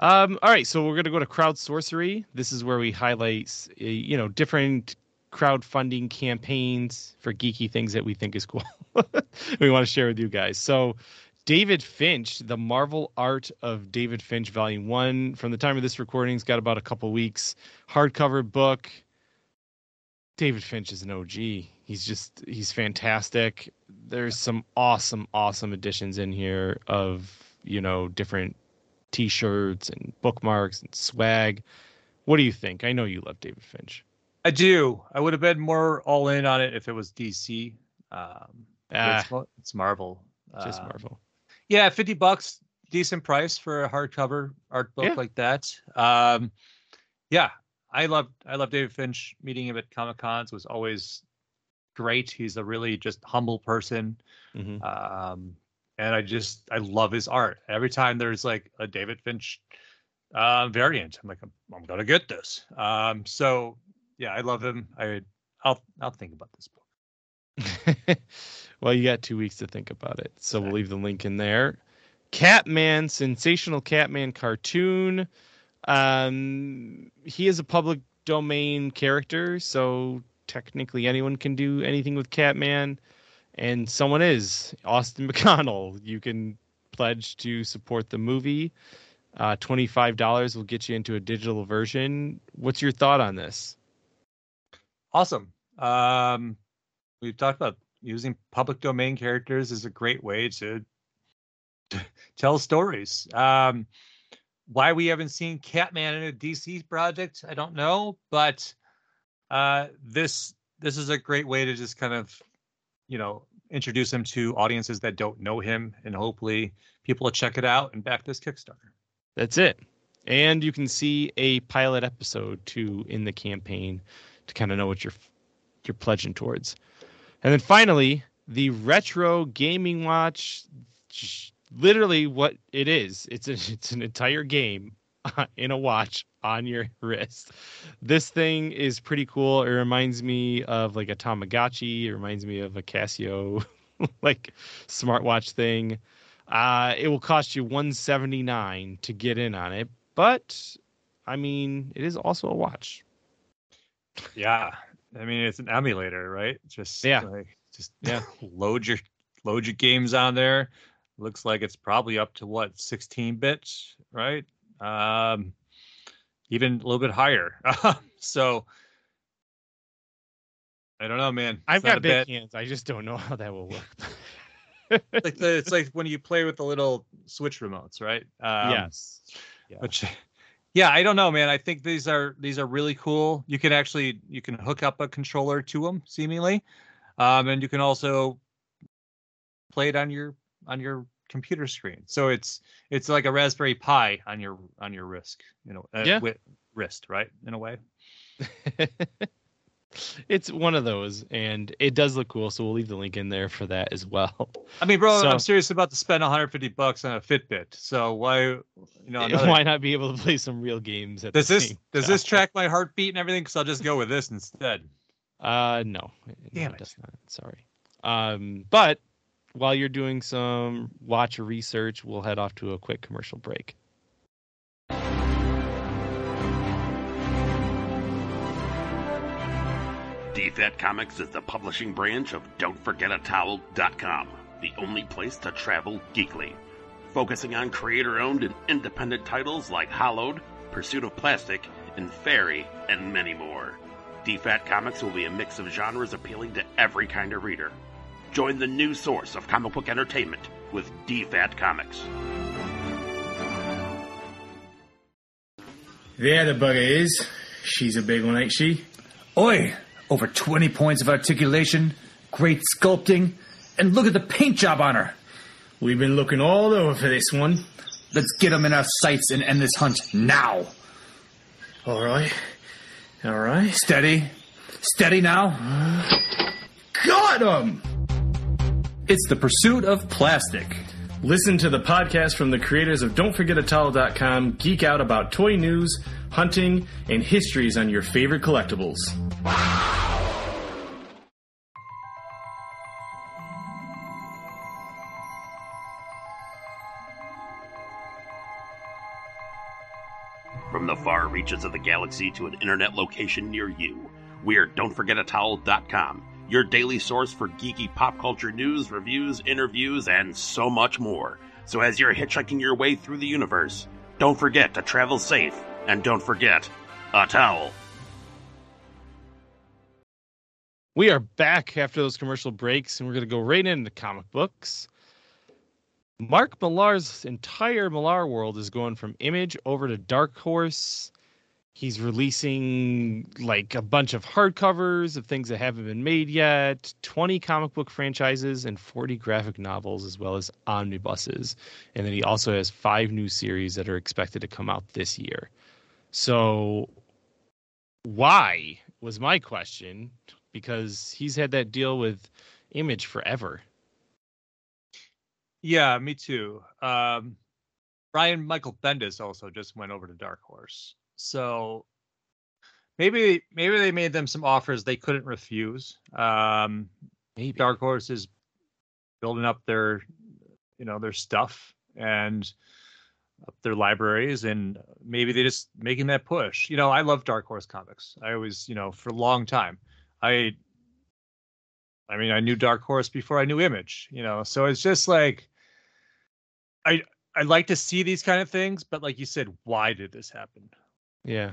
Um, all right, so we're gonna go to crowd sorcery. This is where we highlight, uh, you know, different crowdfunding campaigns for geeky things that we think is cool. we want to share with you guys. So, David Finch, the Marvel Art of David Finch, Volume One, from the time of this recording's got about a couple weeks. Hardcover book. David Finch is an OG. He's just he's fantastic. There's some awesome, awesome additions in here of you know different t-shirts and bookmarks and swag. What do you think? I know you love David Finch. I do. I would have been more all in on it if it was DC. Um, Ah, it's, it's Marvel. just Um, Marvel. Yeah, fifty bucks, decent price for a hardcover art book Yeah. like that. Um, yeah, I love I love David Finch. Meeting him at Comic Cons was always great. He's a really just humble person, hmm um, and I just I love his art. Every time there's like a David Finch uh, variant, I'm like I'm, I'm gonna get this. Um, so yeah, I love him. I I'll I'll think about this book. well, you got two weeks to think about it, so we'll leave the link in there. Catman, sensational Catman cartoon. Um, he is a public domain character, so technically anyone can do anything with Catman, and someone is Austin McConnell. You can pledge to support the movie. Uh, Twenty-five dollars will get you into a digital version. What's your thought on this? Awesome. Um, we've talked about using public domain characters is a great way to, to tell stories. Um, why we haven't seen Catman in a DC project, I don't know, but uh, this this is a great way to just kind of, you know, introduce him to audiences that don't know him, and hopefully people will check it out and back this Kickstarter. That's it. And you can see a pilot episode too in the campaign to kind of know what you're you're pledging towards. And then finally, the retro gaming watch literally what it is. It's a, it's an entire game in a watch on your wrist. This thing is pretty cool. It reminds me of like a Tamagotchi, it reminds me of a Casio like smartwatch thing. Uh, it will cost you 179 to get in on it, but I mean, it is also a watch. Yeah, I mean it's an emulator, right? Just Yeah. like just Yeah. load your load your games on there. Looks like it's probably up to what 16 bits, right? Um, even a little bit higher. so I don't know, man. I've got big bad- hands. I just don't know how that will work. like the, it's like when you play with the little Switch remotes, right? Um, yes. Yeah. which yeah i don't know man i think these are these are really cool you can actually you can hook up a controller to them seemingly um and you can also play it on your on your computer screen so it's it's like a raspberry pi on your on your wrist you know uh, Yeah. wi- wrist right in a way it's one of those, and it does look cool. So we'll leave the link in there for that as well. i mean bro So- i'm serious about to spend 150 bucks on a fitbit so why you know another- Why not be able to play some real games? At does this does this track my heartbeat and everything because i'll just go with this instead Uh, no. No, Damn it. does not. Sorry. Um, but while you're doing some watch research, we'll head off to a quick commercial break. DFAT Comics is the publishing branch of Don'tForgetATowel.com, the only place to travel geekly. Focusing on creator owned and independent titles like Hollowed, Pursuit of Plastic, and Fairy, and many more. DFAT Comics will be a mix of genres appealing to every kind of reader. Join the new source of comic book entertainment with DFAT Comics. There the bugger is. She's a big one, ain't she? Oi! Over 20 points of articulation, great sculpting, and look at the paint job on her. We've been looking all over for this one. Let's get him in our sights and end this hunt now. All right. All right. Steady. Steady now. Uh. Got him! It's the pursuit of plastic. Listen to the podcast from the creators of Don'tForgetAtowel.com. Geek out about toy news, hunting, and histories on your favorite collectibles. From the far reaches of the galaxy to an internet location near you, we're Don'tForgetAtowel.com, your daily source for geeky pop culture news, reviews, interviews, and so much more. So as you're hitchhiking your way through the universe, don't forget to travel safe, and don't forget a towel. We are back after those commercial breaks, and we're going to go right into comic books. Mark Millar's entire Millar world is going from Image over to Dark Horse. He's releasing like a bunch of hardcovers of things that haven't been made yet, 20 comic book franchises, and 40 graphic novels, as well as omnibuses. And then he also has five new series that are expected to come out this year. So, why was my question? Because he's had that deal with Image forever. Yeah, me too. Um, Brian Michael Bendis also just went over to Dark Horse, so maybe maybe they made them some offers they couldn't refuse. Um, Maybe. Dark Horse is building up their, you know, their stuff and up their libraries, and maybe they just making that push. You know, I love Dark Horse comics. I always, you know, for a long time, I. I mean, I knew Dark Horse before I knew Image, you know, so it's just like, I I like to see these kind of things, but like you said, why did this happen? Yeah.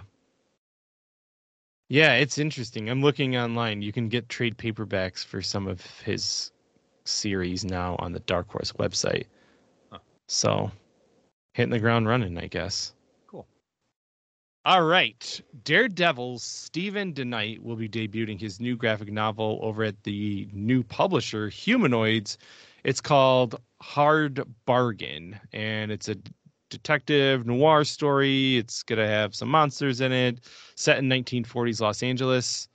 Yeah, it's interesting. I'm looking online. You can get trade paperbacks for some of his series now on the Dark Horse website. Huh. So, hitting the ground running, I guess. Cool. All right. Daredevil's Steven DeKnight will be debuting his new graphic novel over at the new publisher, Humanoids. It's called Hard Bargain, and it's a detective noir story. It's going to have some monsters in it, set in 1940s Los Angeles.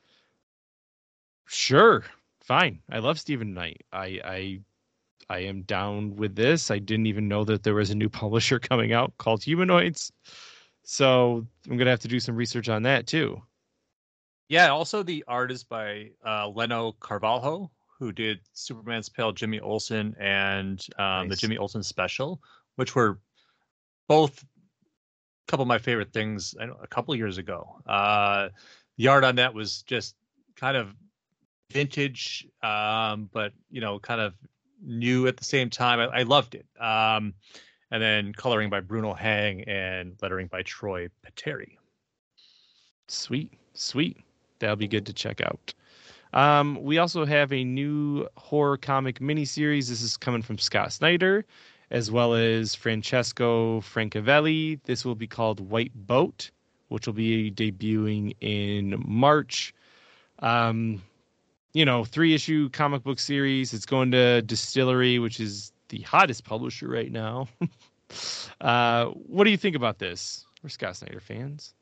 Sure, fine. I love Steven Knight. I I I am down with this. I didn't even know that there was a new publisher coming out called Humanoids. So I'm gonna have to do some research on that too. Yeah, also the art is by uh, Leno Carvalho, who did Superman's Pal Jimmy Olsen and um, the Jimmy Olsen special, which were both a couple of my favorite things know, a couple years ago. Uh, art on that was just kind of vintage, um, but you know, kind of new at the same time. I, I loved it. Um, and then coloring by Bruno Hang and lettering by Troy Peteri. Sweet, sweet. That'll be good to check out. Um, we also have a new horror comic miniseries. This is coming from Scott Snyder, as well as Francesco Francavilla. This will be called White Boat, which will be debuting in March. Um, you know, three issue comic book series. It's going to DSTLRY, which is the hottest publisher right now. uh, what do you think about this? We're Scott Snyder fans.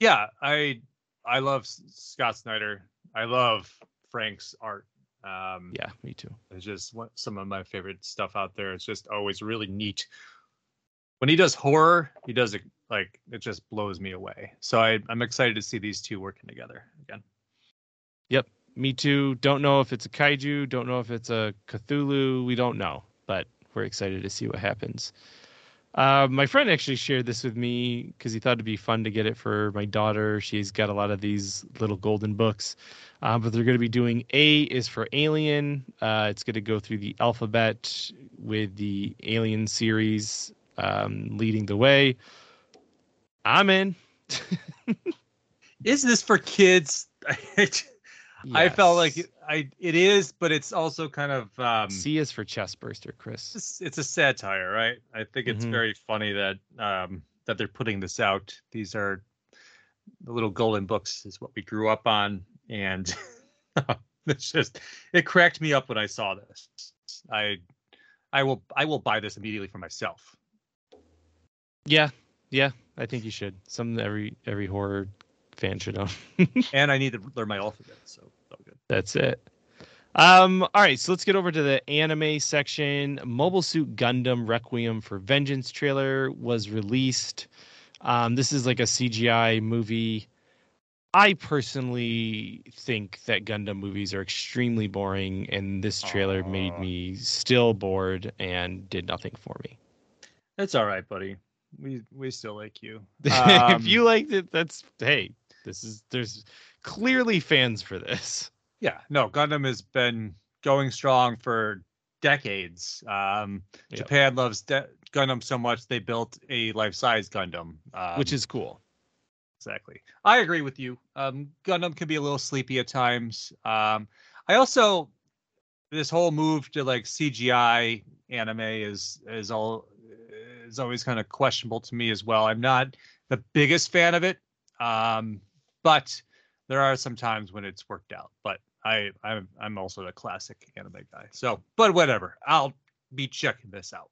yeah i i love scott snyder i love frank's art um Yeah, me too. it's just one, some of my favorite stuff out there it's just always really neat when he does horror he does it like it just blows me away so I, i'm excited to see these two working together again Yep, Me too. Don't know if it's a kaiju. Don't know if it's a Cthulhu. We don't know, but we're excited to see what happens. Uh, my friend actually shared this with me because he thought it'd be fun to get it for my daughter. She's got a lot of these little golden books, uh, but they're going to be doing A is for Alien. Uh, it's going to go through the alphabet with the Alien series um, leading the way. I'm in. is this for kids i felt like i it is but it's also kind of um C is for chest burster, Chris. it's, it's a satire, right? I think it's Mhm. very funny that um, that they're putting this out. These are the little golden books, is what we grew up on, and it's just it cracked me up when I saw this. I I will I will buy this immediately for myself. Yeah, yeah, I think you should. Some every every horror fan should own. and I need to learn my alphabet, so it's all good. That's it. Um, all right, so let's get over to the anime section. Mobile Suit Gundam Requiem for Vengeance trailer was released. Um, this is like a CGI movie. I personally think that Gundam movies are extremely boring, and this trailer made me still bored and did nothing for me. That's all right, buddy. We we still like you. if Um, you liked it, that's hey, this is there's clearly fans for this. Yeah, no, Gundam has been going strong for decades. Um, Yep. Japan loves de- Gundam so much they built a life-size Gundam, um, which is cool. exactly. I agree with you. Um, Gundam can be a little sleepy at times. Um, I also this whole move to like CGI anime is is all is always kind of questionable to me as well. I'm not the biggest fan of it, um, but there are some times when it's worked out. But I I'm I'm also a classic anime guy. So, but whatever. I'll be checking this out.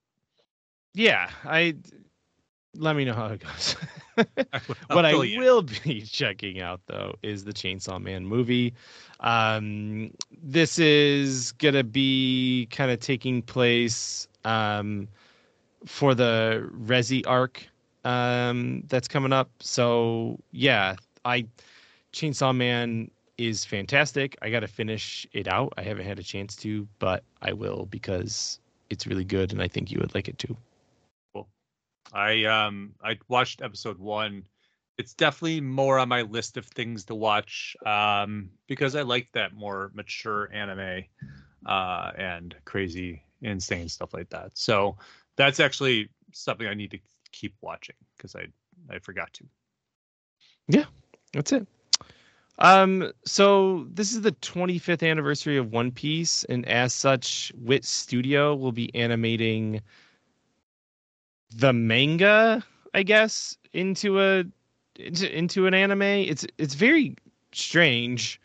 Yeah, I let me know how it goes. What I fill you in. will be checking out though is the Chainsaw Man movie. Um, this is gonna be kind of taking place um, for the Reze arc um, that's coming up. So yeah, I Chainsaw Man is fantastic. I got to finish it out. I haven't had a chance to, but I will because it's really good, and I think you would like it too. I um I watched episode one. It's definitely more on my list of things to watch um because I like that more mature anime uh and crazy insane stuff like that. So that's actually something I need to keep watching because I I forgot to. That's it. Um, so this is the 25th anniversary of One Piece, and as such, Wit Studio will be animating the manga, I guess, into a into, into an anime. It's it's very strange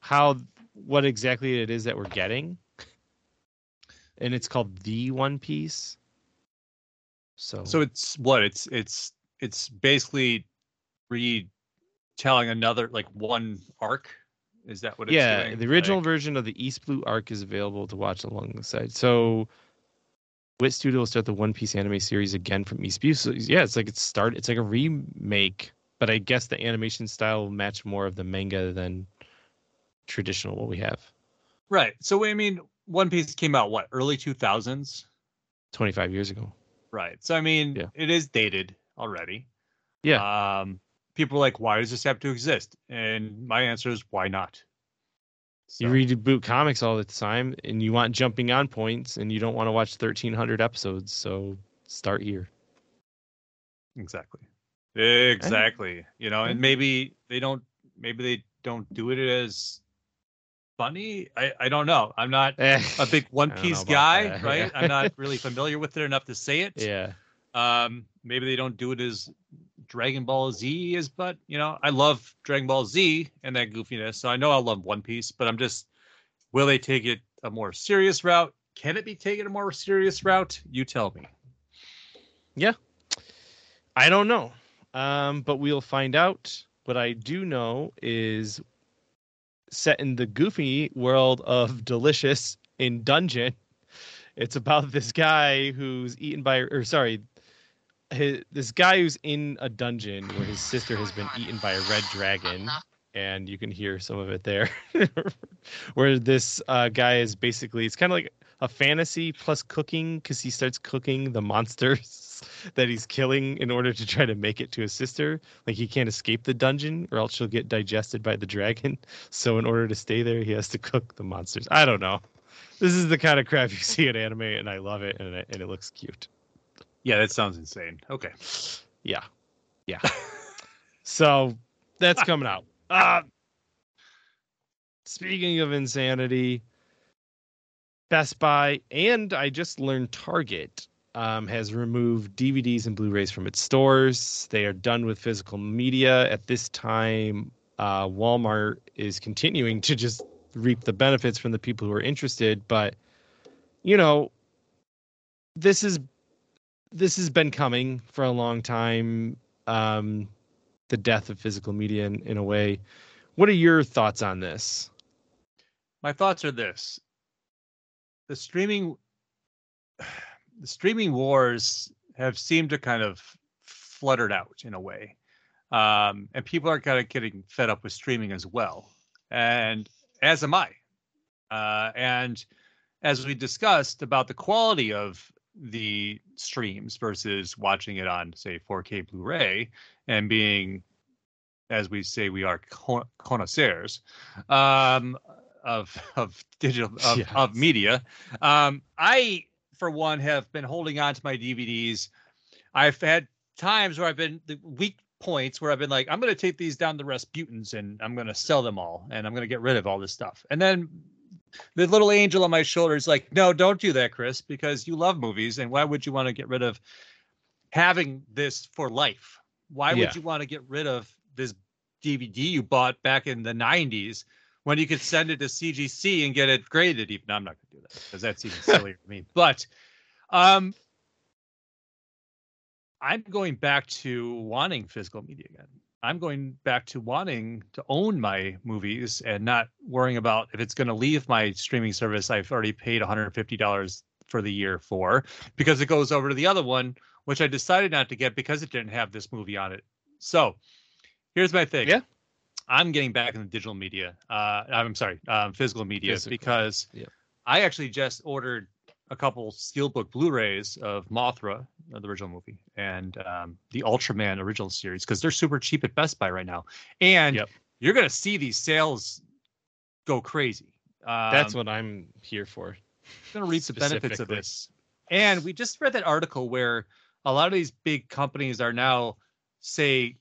how what exactly it is that we're getting. And it's called The One Piece. So So it's what it's it's it's basically retelling another like one arc. Is that what it's yeah, doing? the original Like- version of the East Blue arc is available to watch alongside. So, Wit Studio will start the One Piece anime series again from East Blue. So yeah, it's like it's start. It's like a remake, but I guess the animation style will match more of the manga than traditional what we have. Right. So I mean, One Piece came out what early two thousands. Twenty five years ago. Right. So I mean, Yeah. it is dated already. Yeah. Um, people are like, why does this have to exist? And my answer is, why not? You read boot comics all the time, and you want jumping on points, and you don't want to watch thirteen hundred episodes. So start here. exactly, exactly. You know, and maybe they don't, maybe they don't do it as funny. I I don't know. I'm not a big One Piece guy, that. right? I'm not really familiar with it enough to say it. yeah. Um, maybe they don't do it as Dragon Ball Z is, but you know, I love Dragon Ball Z and that goofiness. So I know I love One Piece, but I'm just, will they take it a more serious route? Can it be taken a more serious route? You tell me. Yeah. I don't know. Um, but we'll find out. What I do know is set in the goofy world of Delicious in Dungeon. It's about this guy who's eaten by, or sorry, his, this guy who's in a dungeon where his sister has been eaten by a red dragon. And you can hear some of it there, where this uh, guy is basically, it's kind of like a fantasy plus cooking because he starts cooking the monsters that he's killing in order to try to make it to his sister. Like he can't escape the dungeon or else she'll get digested by the dragon. So in order to stay there, he has to cook the monsters. I don't know. This is the kind of crap you see in anime, and I love it, and it, and it looks cute. Yeah, that sounds insane. Okay. Yeah, yeah. so that's coming out. Uh, speaking of insanity, Best Buy and I just learned Target um, has removed DVDs and Blu-rays from its stores. They are done with physical media at this time. Uh, Walmart is continuing to just reap the benefits from the people who are interested, but you know, this is this has been coming for a long time. Um, the death of physical media in, in a way. What are your thoughts on this? My thoughts are this: the streaming, the streaming wars have seemed to kind of fluttered out in a way, um, and people are kind of getting fed up with streaming as well, and as am I. Uh, and as we discussed about the quality of the streams versus watching it on, say, 4K Blu-ray and being, as we say, we are con- connoisseurs um, of of digital of, Yes. of media. Um, I, for one, have been holding on to my DVDs. I've had times where I've been the weak points where I've been like, I'm going to take these down to Rasputins and I'm going to sell them all and I'm going to get rid of all this stuff. And then the little angel on my shoulder is like, no, don't do that, Chris, because you love movies. And why would you want to get rid of having this for life? Why Yeah. would you want to get rid of this DVD you bought back in the 90s when you could send it to CGC and get it graded? Even no, I'm not going to do that because that's even sillier to me. But um, I'm going back to wanting physical media again. I'm going back to wanting to own my movies and not worrying about if it's going to leave my streaming service I've already paid $150 for the year for because it goes over to the other one, which I decided not to get because it didn't have this movie on it. So here's my thing. Yeah. I'm getting back in the digital media. Uh, I'm sorry, um, physical media Physical, because. I actually just ordered a couple steelbook Blu-rays of Mothra, uh, the original movie, and um, the Ultraman original series because they're super cheap at Best Buy right now, and Yep. you're gonna see these sales go crazy. Um, That's what I'm here for. I'm going to reap the benefits of this. And we just read that article where a lot of these big companies are now, say,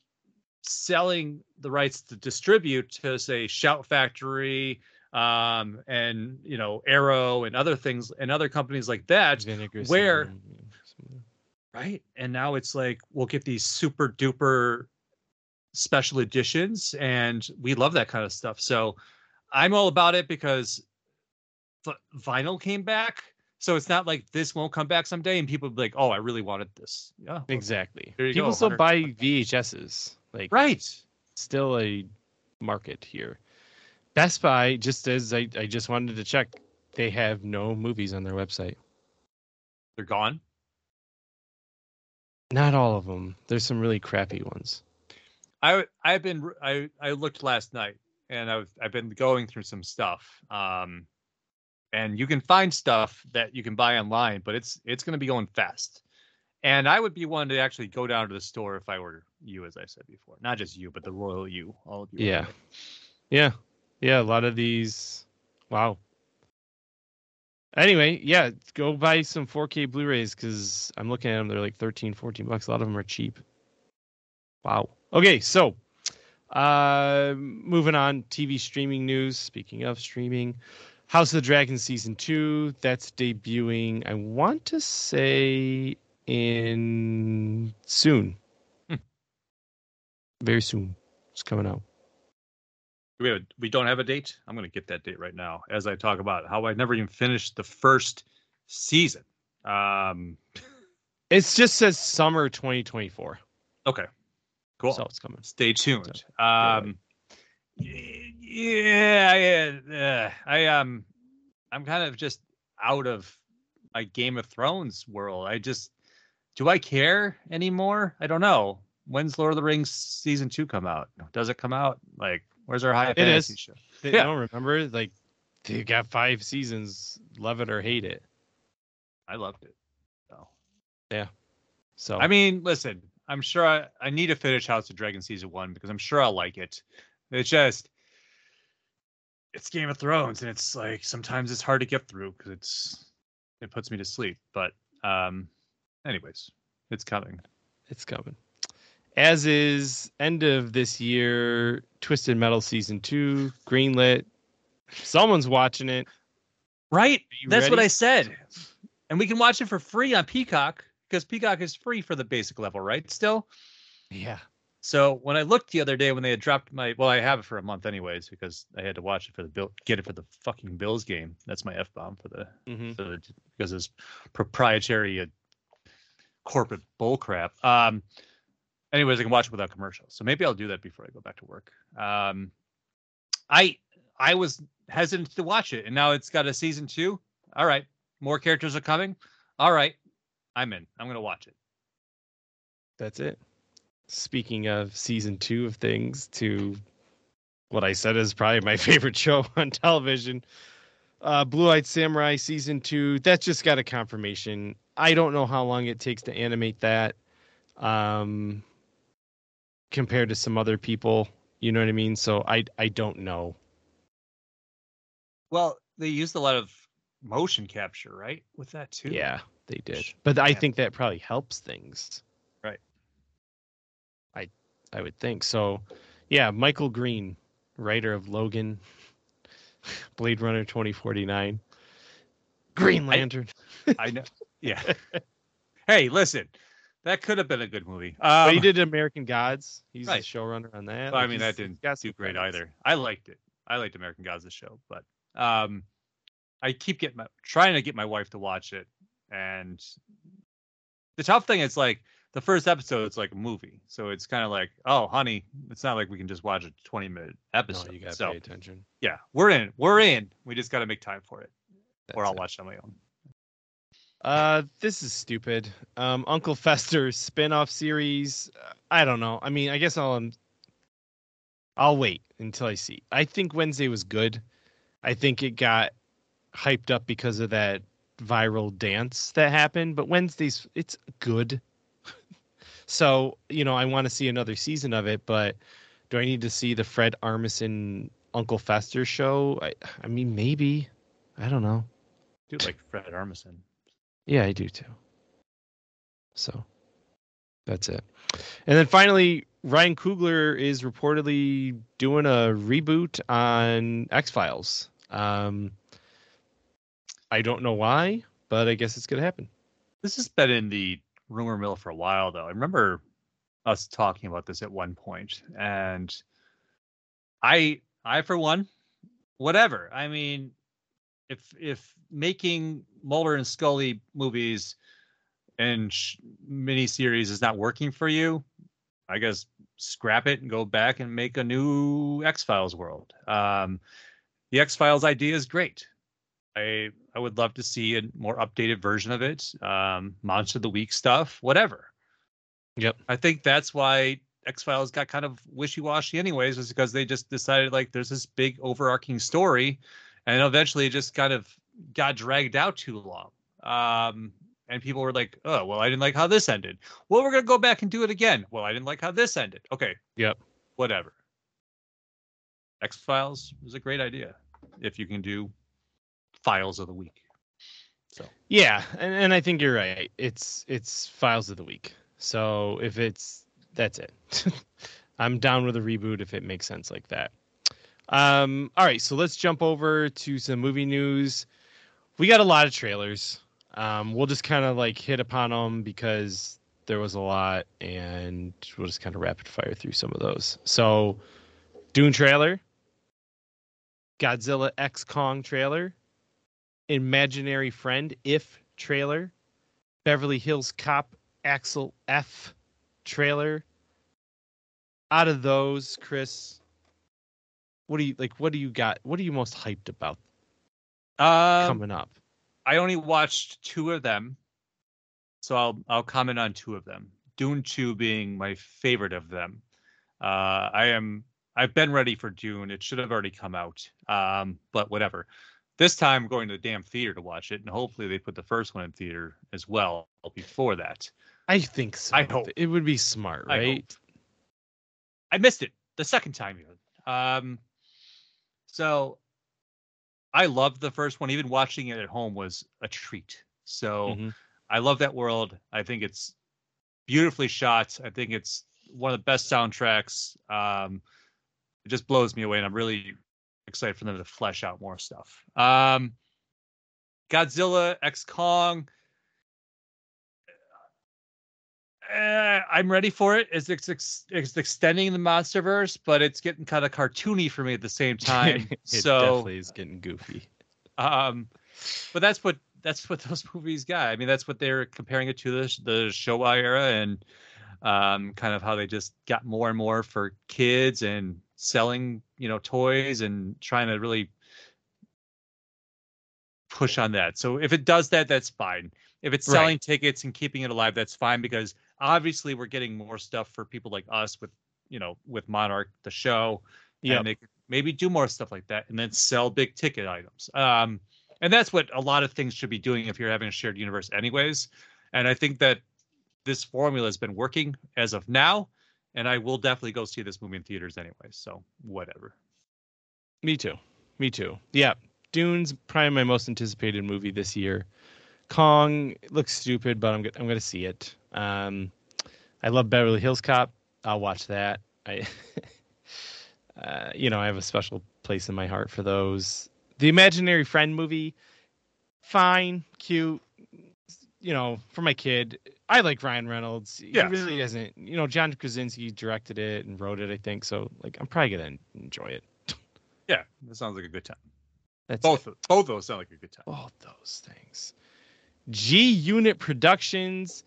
selling the rights to distribute to, say, Shout Factory, um, and you know, Arrow and other things, and other companies like that, Vinegar where- right? And now it's like we'll get these super duper special editions, and we love that kind of stuff. So I'm all about it because v- vinyl came back. So it's not like this won't come back someday, and people will be like, "Oh, I really wanted this." Yeah, Exactly. People go, still buy VHSs. Like right. still a market here. Best Buy, just as I, I just wanted to check, they have no movies on their website. They're gone. Not all of them. There's some really crappy ones. I I've been I I looked last night, and I've I've been going through some stuff. Um, and you can find stuff that you can buy online, but it's it's going to be going fast. And I would be one to actually go down to the store if I were you, as I said before, not just you, but the royal you, all of you. Yeah. Yeah. Yeah. A lot of these. Wow. Anyway, yeah, go buy some 4K Blu rays because I'm looking at them. They're like 13, 14 bucks. A lot of them are cheap. Wow. Okay. So, uh, moving on, TV streaming news. Speaking of streaming, House of the Dragon season two. That's debuting. I want to say in soon. Hmm. Very soon. It's coming out. We have, we don't have a date. I'm going to get that date right now as I talk about how I never even finished the first season. Um, It just says summer 2024. okay, cool. So it's coming. Stay tuned. Um, yeah, yeah, uh, I um, I'm kind of just out of my Game of Thrones world. I just do I care anymore? I don't know. When's Lord of the Rings season two come out? Does it come out? Like, where's our high It fantasy is. show? They Yeah. don't remember like they got five seasons, love it or hate it. I loved it. So, yeah. So I mean, listen, I'm sure I, I need to finish House of Dragon season one because I'm sure I'll like it. It's just it's Game of Thrones, and it's like sometimes it's hard to get through because it's it puts me to sleep. But um, anyways, it's coming. it's coming. As is end of this year, Twisted Metal season two, greenlit. Someone's watching it. Right? That's what? I said. And we can watch it for free on Peacock because Peacock is free for the basic level, right? Still. Yeah. So when I looked the other day when they had dropped my well, I have it for a month anyways because I had to watch it for the bill get it for the fucking Bills game. That's my F bomb for the Mm-hmm. for the because it's proprietary uh, corporate bullcrap. Um anyways, I can watch it without commercials. So maybe I'll do that before I go back to work. Um I I was hesitant to watch it and now it's got a season 2. All right. More characters are coming. All right. I'm in. I'm to watch it. That's it. Speaking of season two of things, to what I said is probably my favorite show on television, uh, Blue Eyed Samurai season two. That's just got a confirmation. I don't know how long it takes to animate that, um, compared to some other people. You know what I mean? So I I don't know. Well, they used a lot of motion capture, right? With that too. Yeah, they did, but I think that probably helps things. Right. I I would think so. Yeah, Michael Green, writer of Logan, Blade Runner twenty forty nine, Green I- Lantern. I know. Yeah. hey, listen. That could have been a good movie. but he Um, did American Gods. He's right. the showrunner on that. Well, I mean, that didn't do great credits. either. I liked it. I liked American Gods the show, but um, I keep getting my, trying to get my wife to watch it, and the tough thing is like the first episode it's like a movie, so it's kind of like, oh, honey, it's not like we can just watch a twenty minute No, episode. you gotta so pay attention. yeah, we're in. We're in. We just got to make time for it, or I'll it. watch it on my own. Uh, this is stupid. Um, Uncle Fester's spin-off series. I don't know. I mean, I guess I'll um, I'll wait until I see. I think Wednesday was good. I think it got hyped up because of that viral dance that happened, but Wednesday's it's good. so, you know, I want to see another season of it, but do I need to see the Fred Armisen Uncle Fester show? I I mean, maybe. I don't know. Dude, like Fred Armisen. Yeah, I do too. So that's it. And then finally, Ryan Coogler is reportedly doing a reboot on X Files. Um, I don't know why, but I guess it's gonna happen. This has been in the rumor mill for a while, though. I remember us talking about this at one point, and I, I for one, whatever. I mean, if if making Mulder and Scully movies and sh- miniseries is not working for you, I guess scrap it and go back and make a new X Files world. Um, the X Files idea is great. I I would love to see a more updated version of it. Um, Monster of the Week stuff, whatever. Yep. I think that's why X Files got kind of wishy washy, anyways, was because they just decided like there's this big overarching story, and eventually it just kind of got dragged out too long. Um, and people were like, "Oh, well, I didn't like how this ended. Well, we're gonna go back and do it again. Well, I didn't like how this ended. Okay, Yep. whatever." X Files is a great idea if you can do files of the week. So Yeah, and, and I think you're right. It's it's Files of the Week. So if it's that's it. I'm down with a reboot if it makes sense like that. Um, all right, so let's jump over to some movie news. We got a lot of trailers. Um, we'll just kind of like hit upon them because there was a lot, and we'll just kind of rapid fire through some of those. So, Dune trailer, Godzilla X Kong trailer, Imaginary Friend If trailer, Beverly Hills Cop Axel F trailer. Out of those, Chris, what do you like? What do you got? What are you most hyped about um, coming up? I only watched two of them, so I'll I'll comment on two of them. Dune two being my favorite of them. Uh, I am I've been ready for Dune. It should have already come out, um, but whatever. This time I'm going to the damn theater to watch it, and hopefully they put the first one in theater as well before that. I think so. I hope. it would be smart, right? hope. I missed it the second time even. Um, so I loved the first one. Even watching it at home was a treat. So Mhm. I love that world. I think it's beautifully shot. I think it's one of the best soundtracks. Um, it just blows me away, and I'm really excited for them to flesh out more stuff. Um, Godzilla X Kong. Uh, I'm ready for it. It's, it's, ex- it's extending the MonsterVerse, but it's getting kind of cartoony for me at the same time. it so, definitely is getting goofy. um, but that's what that's what those movies got. I mean, that's what they're comparing it to the the Showa era and um, kind of how they just got more and more for kids and selling, you know, toys and trying to really push on that. So if it does that, that's fine. If it's Right. selling tickets and keeping it alive, that's fine because obviously we're getting more stuff for people like us with, you know, with Monarch the show. Yeah, And they could maybe do more stuff like that and then sell big ticket items. Um, and that's what a lot of things should be doing if you're having a shared universe, anyways. And I think that this formula has been working as of now. And I will definitely go see this movie in theaters anyway. So whatever. Me too. Me too. Yeah. Dune's probably my most anticipated movie this year. Kong looks stupid, but I'm I'm gonna see it. Um, I love Beverly Hills Cop. I'll watch that. I, uh, you know, I have a special place in my heart for those. The Imaginary Friend movie, fine, cute. You know, for my kid, I like Ryan Reynolds. Yes. He really doesn't. You know, John Krasinski directed it and wrote it, I think. So, like, I'm probably gonna enjoy it. Yeah, that sounds like a good time. That's Both of, both those sound like a good time. both those things. G Unit Productions.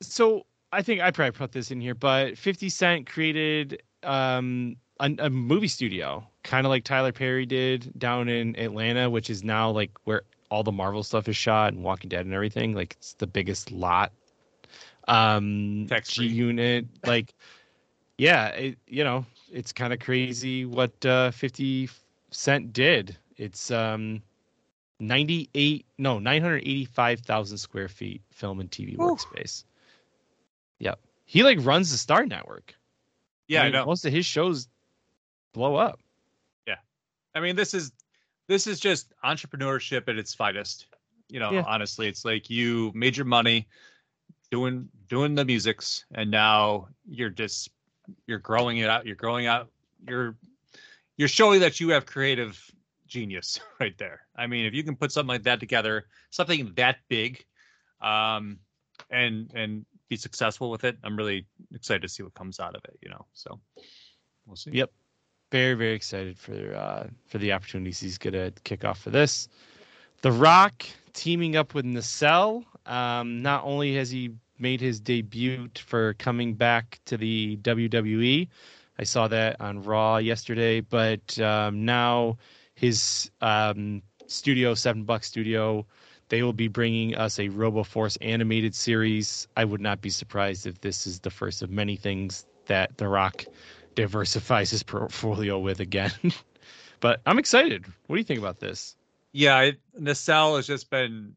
So I think I probably put this in here, but 50 Cent created um, a, a movie studio, kind of like Tyler Perry did down in Atlanta, which is now like where all the Marvel stuff is shot and Walking Dead and everything. Like it's the biggest lot. Um, Tax G. Unit, like, yeah, it, you know, it's kind of crazy what uh, 50 Cent did. It's um 98 no 985,000 square feet film and TV Whew. workspace. Yep. He like runs the Starz Network. Yeah, I, mean, know. Most of his shows blow up. Yeah. I mean, this is this is just entrepreneurship at its finest. You know, Yeah. honestly, it's like you made your money doing doing the musics, and now you're just you're growing it out. You're growing out. You're you're showing that you have creative genius right there. I mean, if you can put something like that together, something that big, um, and and be successful with it, I'm really excited to see what comes out of it. You know, so we'll see. Yep. Very very excited for uh for the opportunities he's gonna kick off for this. The Rock teaming up with Nacelle. Um, not only has he made his debut for coming back to the WWE, I saw that on Raw yesterday, but um, now his um, studio, Seven Buck Studio, they will be bringing us a RoboForce animated series. I would not be surprised if this is the first of many things that The Rock diversifies his portfolio with again. but I'm excited. What do you think about this? Yeah, it, Nacelle has just been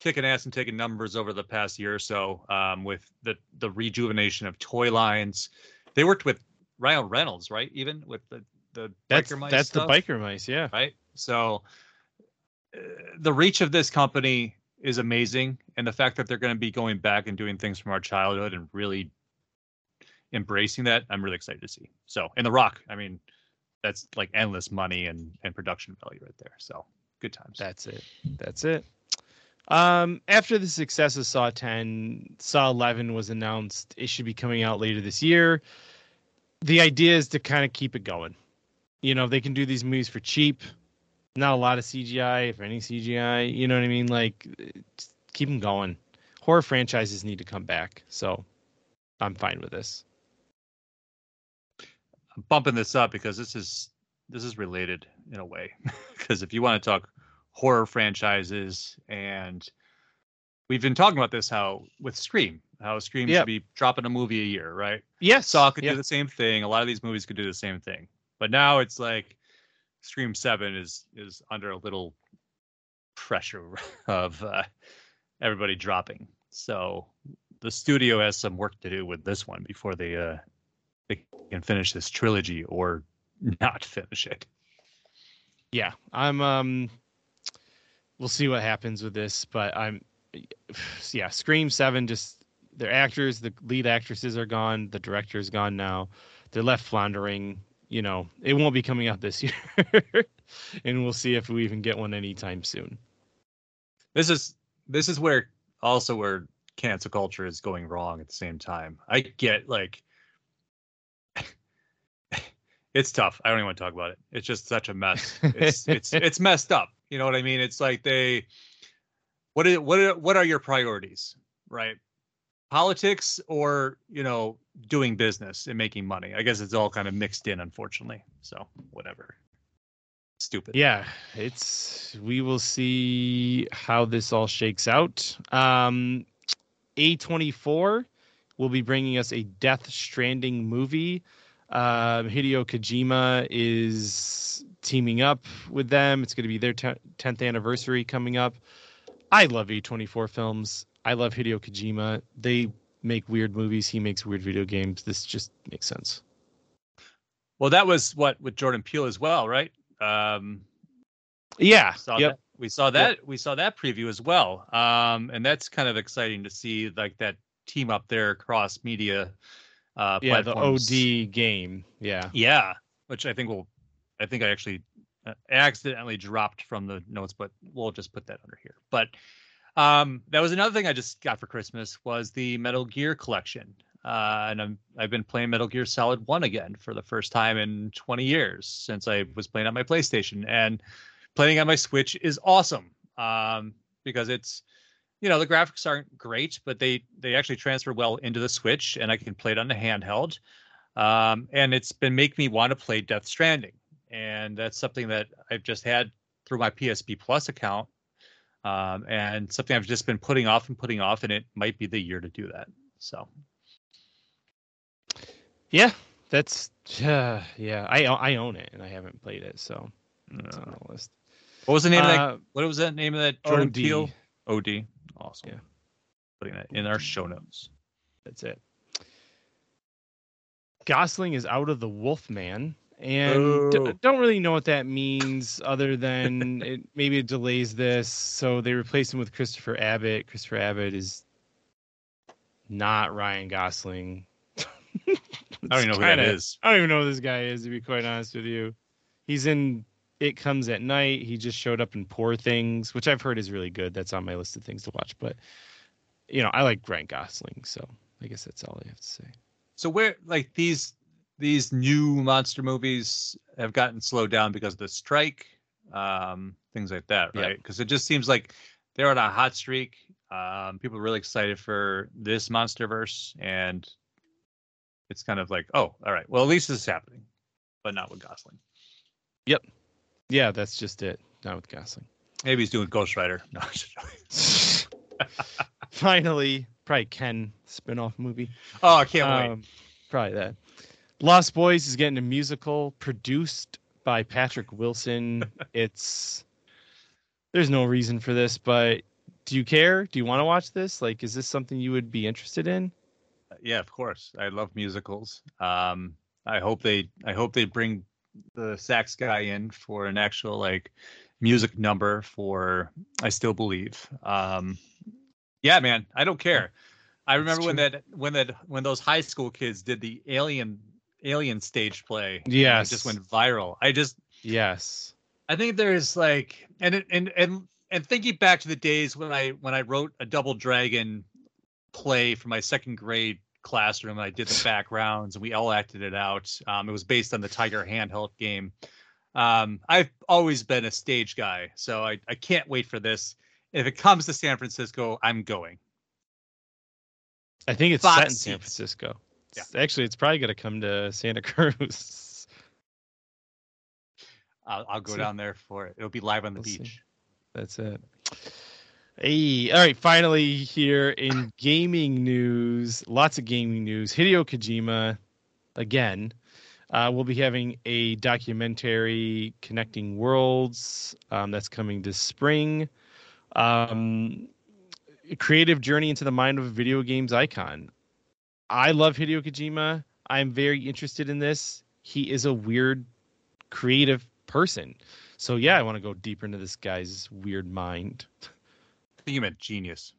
kicking ass and taking numbers over the past year or so um, with the the rejuvenation of toy lines. They worked with Ryan Reynolds, right? Even with the the That's biker mice that's stuff, the biker mice, yeah. right? So the reach of this company is amazing, and the fact that they're going to be going back and doing things from our childhood and really embracing that, I'm really excited to see. So, and The Rock, I mean, that's like endless money and and production value right there. So, good times. That's it. That's it. Um, after the success of Saw 10, Saw 11 was announced. It should be coming out later this year. The idea is to kind of keep it going. You know, they can do these movies for cheap. Not a lot of CGI, if any CGI. You know what I mean? Like, keep them going. Horror franchises need to come back. So I'm fine with this. I'm bumping this up because this is this is related in a way. Because if you want to talk horror franchises, and we've been talking about this, how with Scream, how Scream Yep. should be dropping a movie a year, right? Yes. Saw could yeah. do the same thing. A lot of these movies could do the same thing, but now it's like Scream Seven is is under a little pressure of uh, everybody dropping. So the studio has some work to do with this one before they uh they can finish this trilogy or not finish it. yeah i'm um we'll see what happens with this but i'm yeah scream 7 just their actors the lead actresses are gone the director's gone now they're left floundering you know it won't be coming out this year and we'll see if we even get one anytime soon This is this is where also where cancel culture is going wrong at the same time. I get like it's tough. I don't even want to talk about it. It's just such a mess. It's it's it's messed up. You know what I mean? It's like they what is what are, what are your priorities, right? Politics or, you know, doing business and making money. I guess it's all kind of mixed in unfortunately. So, whatever. Stupid. Yeah, it's we will see how this all shakes out. Um A24 will be bringing us a Death Stranding movie. Um, Hideo Kojima is teaming up with them. It's going to be their 10th anniversary coming up. I love A24 films. I love Hideo Kojima. They make weird movies. He makes weird video games. This just makes sense. Well, that was what with Jordan Peele as well, right? Um, Yeah. saw Yep. that. We saw that. We saw that preview as well. Um, and that's kind of exciting to see, like that team up there across media uh, Yeah. The. OD game. Yeah. Yeah, which I think will. I think I actually uh, accidentally dropped from the notes, but we'll just put that under here. But um, that was another thing I just got for Christmas was the Metal Gear collection. Uh, and I'm I've been playing Metal Gear Solid One again for the first time in 20 years since I was playing on my PlayStation, and playing on my Switch is awesome um, because it's you know the graphics aren't great, but they they actually transfer well into the Switch, and I can play it on the handheld. Um, and it's been making me want to play Death Stranding, and that's something that I've just had through my PSP Plus account, um, and something I've just been putting off and putting off, and it might be the year to do that. So Yeah. That's uh, yeah. I I own it and I haven't played it, so it's on the list. what was the name of that? Uh, What was that name of that Jordan OD. Peele? OD. Awesome. Yeah. Putting that in our show notes. That's it. Gosling is out of the Wolfman, and d- don't really know what that means, other than it maybe it delays this. So they replace him with Christopher Abbott. Christopher Abbott is not Ryan Gosling. I don't even know who that Kinda- is. I don't even know who this guy is, to be quite honest with you. He's in It Comes at Night. He just showed up in Poor Things, which I've heard is really good. That's on my list of things to watch. But you know, I like Ryan Gosling, so I guess that's all I have to say. So where like these these new monster movies have gotten slowed down because of the strike, um, things like that, right? Because it just seems like they're on a hot streak. Um, people are really excited for this MonsterVerse, and it's kind of like, oh, all right, well at least this is happening, but not with Gosling. Yep. Yeah, that's just it. Not with Gosling. Maybe he's doing Ghost Rider. No, I'm just joking. Finally, probably Ken spin-off movie. oh, I can't wait. Um, probably that. Lost Boys is getting a musical produced by Patrick Wilson. it's there's no reason for this, but do you care? Do you want to watch this? Like, is this something you would be interested in? yeah of course i love musicals um i hope they i hope they bring the sax guy in for an actual like music number for i still believe um yeah man i don't care i remember when that when that when those high school kids did the alien alien stage play and it Yes. just went viral i just Yes. I think there's like and it- and and and thinking back to the days when I when I wrote a Double Dragon play for my second grade classroom, and I did the backgrounds and we all acted it out. Um, it was based on the Tiger handheld game. Um, I've always been a stage guy, so I I can't wait for this. If it comes to San Francisco, I'm going. I think it's Five set in San. Francisco. It's- Actually, it's probably going to come to Santa Cruz. I'll, I'll go See. down there for it. It'll be live on the We'll see. beach. That's it. Hey, all right. Finally, here in gaming news, lots of gaming news. Hideo Kojima, again, uh, we'll be having a documentary connecting worlds um, that's coming this spring. Um, creative journey into the mind of a video games icon. I love Hideo Kojima. I'm very interested in this. He is a weird, creative person. So yeah, I want to go deeper into this guy's weird mind. I think you meant genius.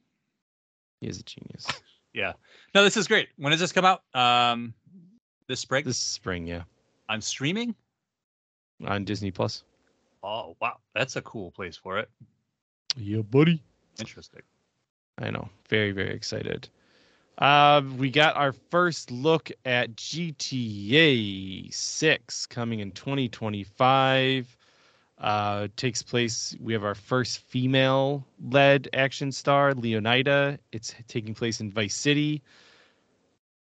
He is a genius. Yeah. No, this is great. When does this come out? Um, this spring This spring, yeah, on streaming. on Disney Plus. Oh wow, that's a cool place for it. Yeah, buddy. Interesting. I know. Very, very excited. Uh, we got our first look at GTA 6 coming in 2025. Uh, takes place. We have our first female-led action star, Leonida. It's taking place in Vice City.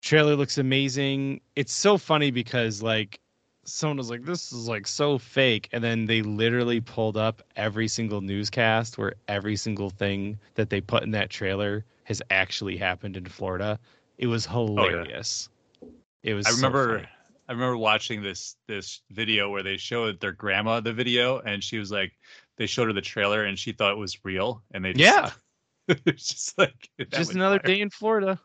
Trailer looks amazing. It's so funny because like someone was like, "This is like so fake," and then they literally pulled up every single newscast where every single thing that they put in that trailer has actually happened in Florida. It was hilarious. It was. I remember funny. I remember watching this this video where they showed their grandma the video and she was like they showed her the trailer and she thought it was real and they just, Yeah, it's just like just another fire. day in Florida.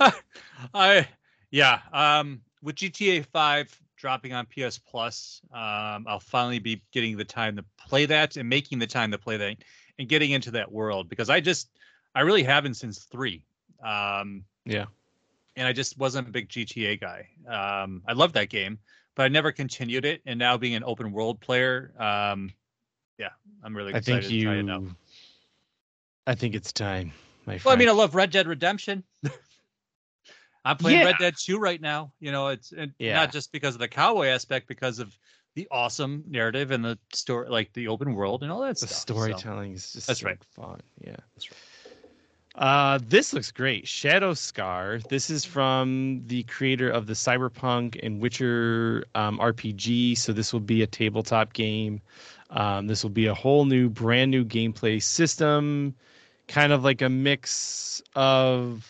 I yeah um with GTA 5 dropping on PS Plus um I'll finally be getting the time to play that and making the time to play that and getting into that world because I just I really haven't since 3 um Yeah. and I just wasn't a big GTA guy. Um, I loved that game, but I never continued it. And now being an open world player, um, yeah, I'm really I excited think to try it you. I think it's time, my friend. Well, I mean, I love Red Dead Redemption. I'm playing Yeah. Red Dead 2 right now. You know, it's and Yeah. not just because of the cowboy aspect, because of the awesome narrative and the story, like the open world and all that the stuff. so- storytelling is just That's so right. fun. Yeah. That's right. Uh, this looks great. Shadow Scar. This is from the creator of the Cyberpunk and Witcher um, RPG. So this will be a tabletop game. Um, this will be a whole new, brand new gameplay system, kind of like a mix of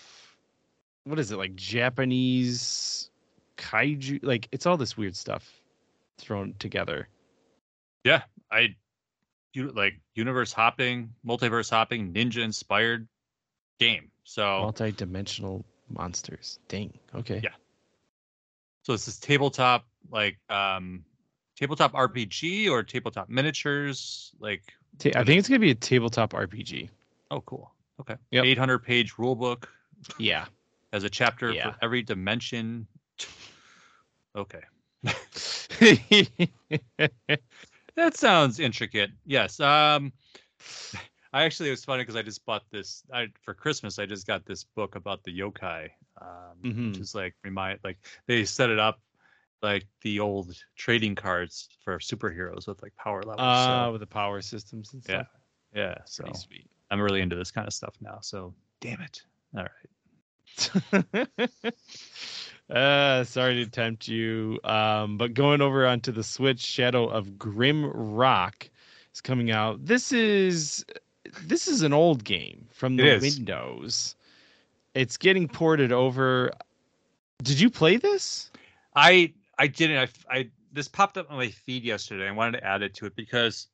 what is it like Japanese kaiju? Like it's all this weird stuff thrown together. yeah, I you like universe hopping, multiverse hopping, ninja inspired game. So Multi-dimensional monsters. Dang. Okay. Yeah. So it's this tabletop like um tabletop RPG or tabletop miniatures like Ta- I think it's gonna be a tabletop RPG. oh cool. Okay. Yep. 800 page rule book Yeah. As a chapter Yeah. for every dimension. Okay. That sounds intricate. Yes. Um I actually it was funny because I just bought this I for Christmas I just got this book about the yokai. Um Mhm. which is like remind like they set it up like the old trading cards for superheroes with like power levels. uh, so, with the power systems and yeah. stuff. yeah. So Pretty sweet. I'm really into this kind of stuff now. So damn it. All right. uh, sorry to tempt you. Um, but going over onto the Switch, Shadow of Grim Rock is coming out. This is this is an old game from the is. Windows. It's getting ported over. Did you play this? I I didn't. I, I this popped up on my feed yesterday. I wanted to add it to it because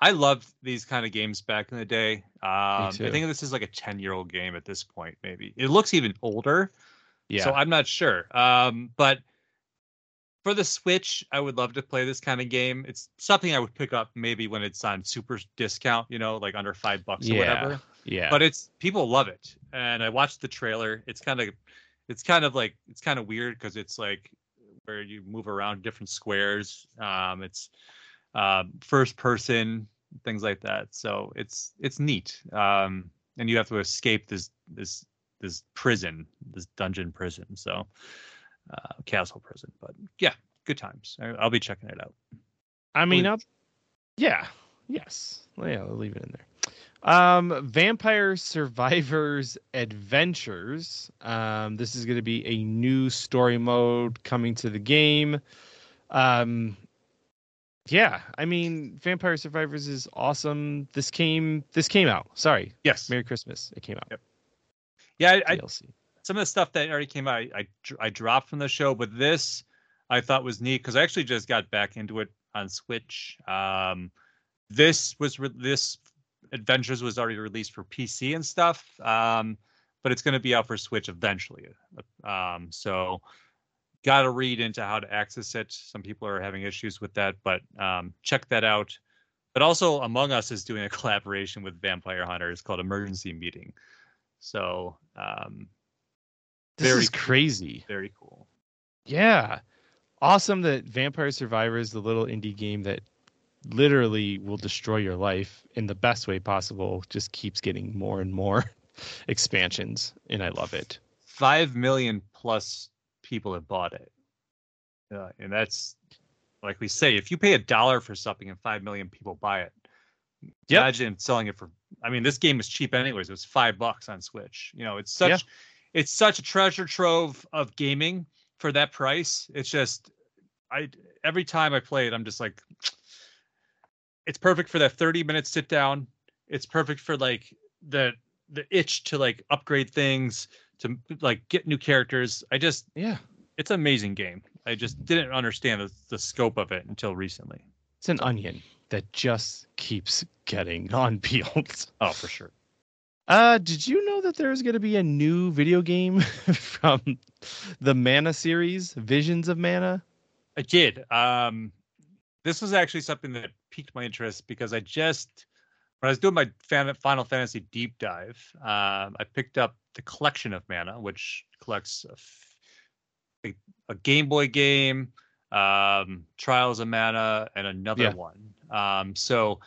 I loved these kind of games back in the day. Um, I think this is like a ten year old game at this point. Maybe it looks even older. Yeah. So I'm not sure. Um, but for the Switch, I would love to play this kind of game. It's something I would pick up maybe when it's on super discount. You know, like under five bucks or Yeah. whatever yeah. but it's people love it and i watched the trailer it's kind of it's kind of like it's kind of weird because it's like where you move around different squares um it's um first person things like that so it's it's neat um and you have to escape this this this prison this dungeon prison so uh castle prison but yeah good times I, i'll be checking it out I mean, I'll, yeah, yes, yeah, I'll leave it in there. Um, Vampire Survivors Adventures. Um, this is going to be a new story mode coming to the game. Um, yeah, I mean, Vampire Survivors is awesome. This came, this came out. Sorry, yes Merry Christmas. It came out. Yep. yeah I, I. some of the stuff that already came out, I, I, I dropped from the show, but this I thought was neat because I actually just got back into it on Switch. Um, this was re- this Adventures was already released for PC and stuff, um, but it's going to be out for Switch eventually. Um, so got to read into how to access it. Some people are having issues with that, but um, check that out. But also, Among Us is doing a collaboration with Vampire Hunters called Emergency Meeting. So um, This very is crazy. very cool. Yeah. Awesome that Vampire Survivors, the little indie game that literally will destroy your life in the best way possible, just keeps getting more and more expansions, and I love it. Five million plus people have bought it. Uh, and that's like we say, if you pay a dollar for something and five million people buy it, Yep. imagine selling it for. I mean, this game is cheap anyways. It was five bucks on Switch. You know, it's such Yeah. It's such a treasure trove of gaming for that price. It's just I every time I play it, I'm just like, it's perfect for that 30 minute sit down. It's perfect for like the the itch to like upgrade things to like get new characters. I just Yeah, it's an amazing game. I just didn't understand the, the scope of it until recently. it's an onion that just keeps getting unpeeled. Oh, for sure. Uh, did you know that there's going to be a new video game from the Mana series, Visions of Mana? I did. Um, this was actually something that piqued my interest because I just, when I was doing my Final Fantasy deep dive, um, I picked up the collection of mana, which collects a Game Boy game, um, Trials of Mana, and another Yeah. one. Um, so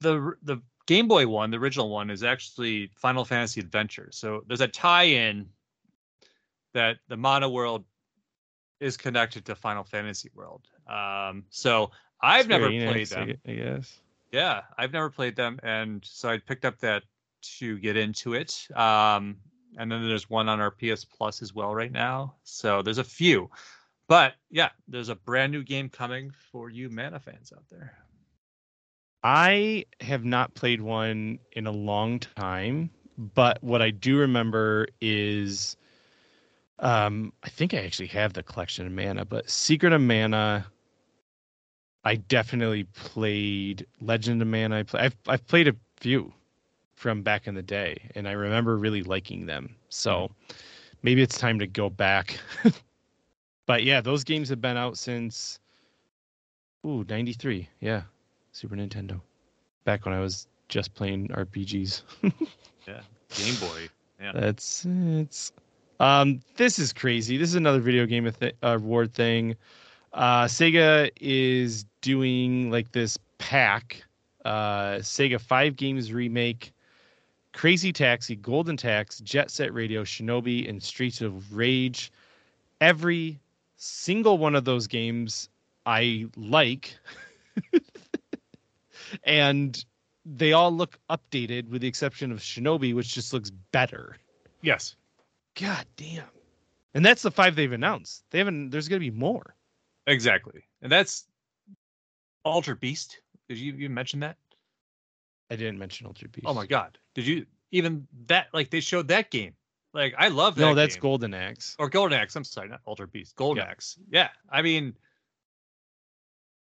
the the Game Boy one, the original one, is actually Final Fantasy Adventure. So there's a tie-in that the Mana world is connected to Final Fantasy World. Um, so I've never played them. I I guess. Yeah, I've never played them, and so I picked up that to get into it. Um, and then there's one on our PS Plus as well right now. So there's a few, but yeah, there's a brand new game coming for you Mana fans out there. I have not played one in a long time, but what I do remember is um I think I actually have the collection of mana, but Secret of Mana I definitely played Legend of Mana. I play, I've I've played a few from back in the day and I remember really liking them. So maybe it's time to go back. but yeah, those games have been out since ooh, 93. Yeah. Super Nintendo. Back when I was just playing RPGs. Yeah, Game Boy. Yeah. That's it's um this is crazy. This is another video game th- award thing. Uh Sega is doing like this pack uh Sega 5 games remake Crazy Taxi, Golden Axe, Jet Set Radio, Shinobi and Streets of Rage. Every single one of those games I like and they all look updated with the exception of Shinobi, which just looks better. Yes. God damn. And that's the five they've announced. They haven't there's gonna be more. Exactly. And that's Altered Beast. Did you you mention that? I didn't mention Ultra Beast. Oh my god. Did you even that like they showed that game? Like I love that. No, that's game. Golden Axe. or Golden Axe. I'm sorry, not Altered Beast. Golden Yeah. Axe. Yeah, I mean,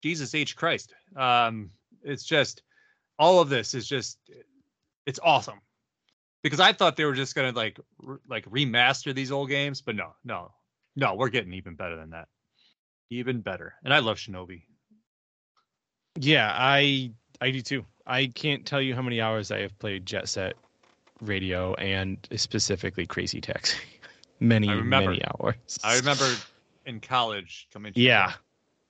Jesus H Christ. Um, it's just all of this is just it's awesome because I thought they were just gonna like re- like remaster these old games, but no, no, no, we're getting even better than that, even better. And I love Shinobi. Yeah, I I do too. I can't tell you how many hours I have played Jet Set Radio and specifically Crazy Taxi. many, remember. many hours. I remember in college coming. to Yeah.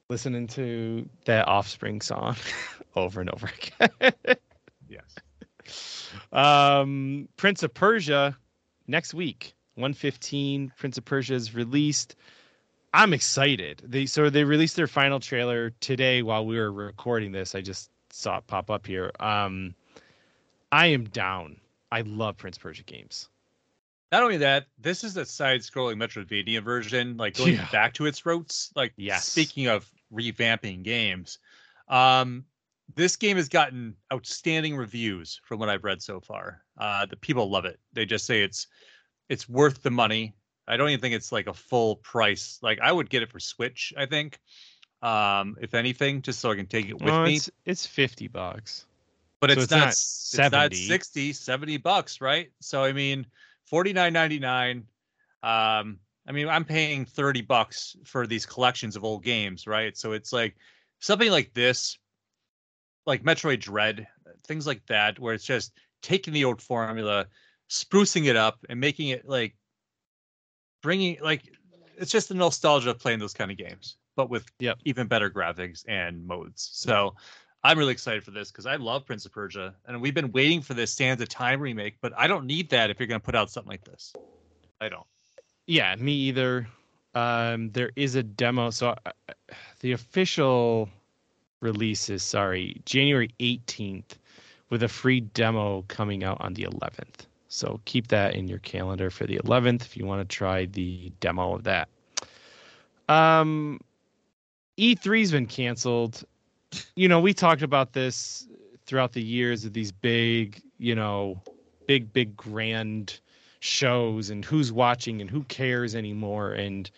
Listening to that offspring song over and over again. Yes. Um, Prince of Persia next week, 115. Prince of Persia is released. I'm excited. They so they released their final trailer today while we were recording this. I just saw it pop up here. Um, I am down. I love Prince Persia games. Not only that, this is a side-scrolling Metroidvania version, like going Yeah. back to its roots. Like, Yes. speaking of revamping games, um, this game has gotten outstanding reviews from what I've read so far. Uh, the people love it. They just say it's it's worth the money. I don't even think it's like a full price. Like, I would get it for Switch. I think, um, if anything, just so I can take it with me. it's it's 50 bucks. but so it's, it's not, not it's not 60 70 bucks right so i mean 49.99 um i mean i'm paying 30 bucks for these collections of old games right so it's like something like this like metroid dread things like that where it's just taking the old formula sprucing it up and making it like bringing like it's just the nostalgia of playing those kind of games but with Yep. even better graphics and modes so I'm really excited for this because I love Prince of Persia, and we've been waiting for this Sands of Time remake. But I don't need that if you're going to put out something like this. I don't. Yeah, me either. Um, there is a demo. So uh, the official release is sorry, January 18th, with a free demo coming out on the 11th. So keep that in your calendar for the 11th if you want to try the demo of that. Um, E3's been canceled. You know, we talked about this throughout the years of these big, you know, big, big, grand shows and who's watching and who cares anymore. And,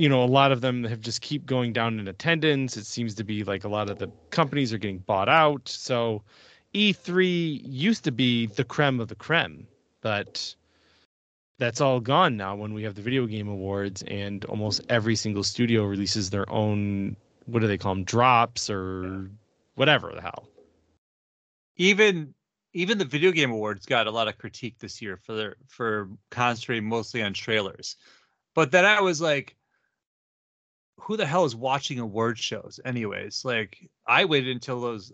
you know, a lot of them have just keep going down in attendance. It seems to be like a lot of the companies are getting bought out. So E3 used to be the creme of the creme, but that's all gone now when we have the video game awards and almost every single studio releases their own what do they call them drops or whatever the hell Even even the video game awards got a lot of critique this year for their for concentrating mostly on trailers. But then I was like, who the hell is watching award shows anyways? Like I waited until those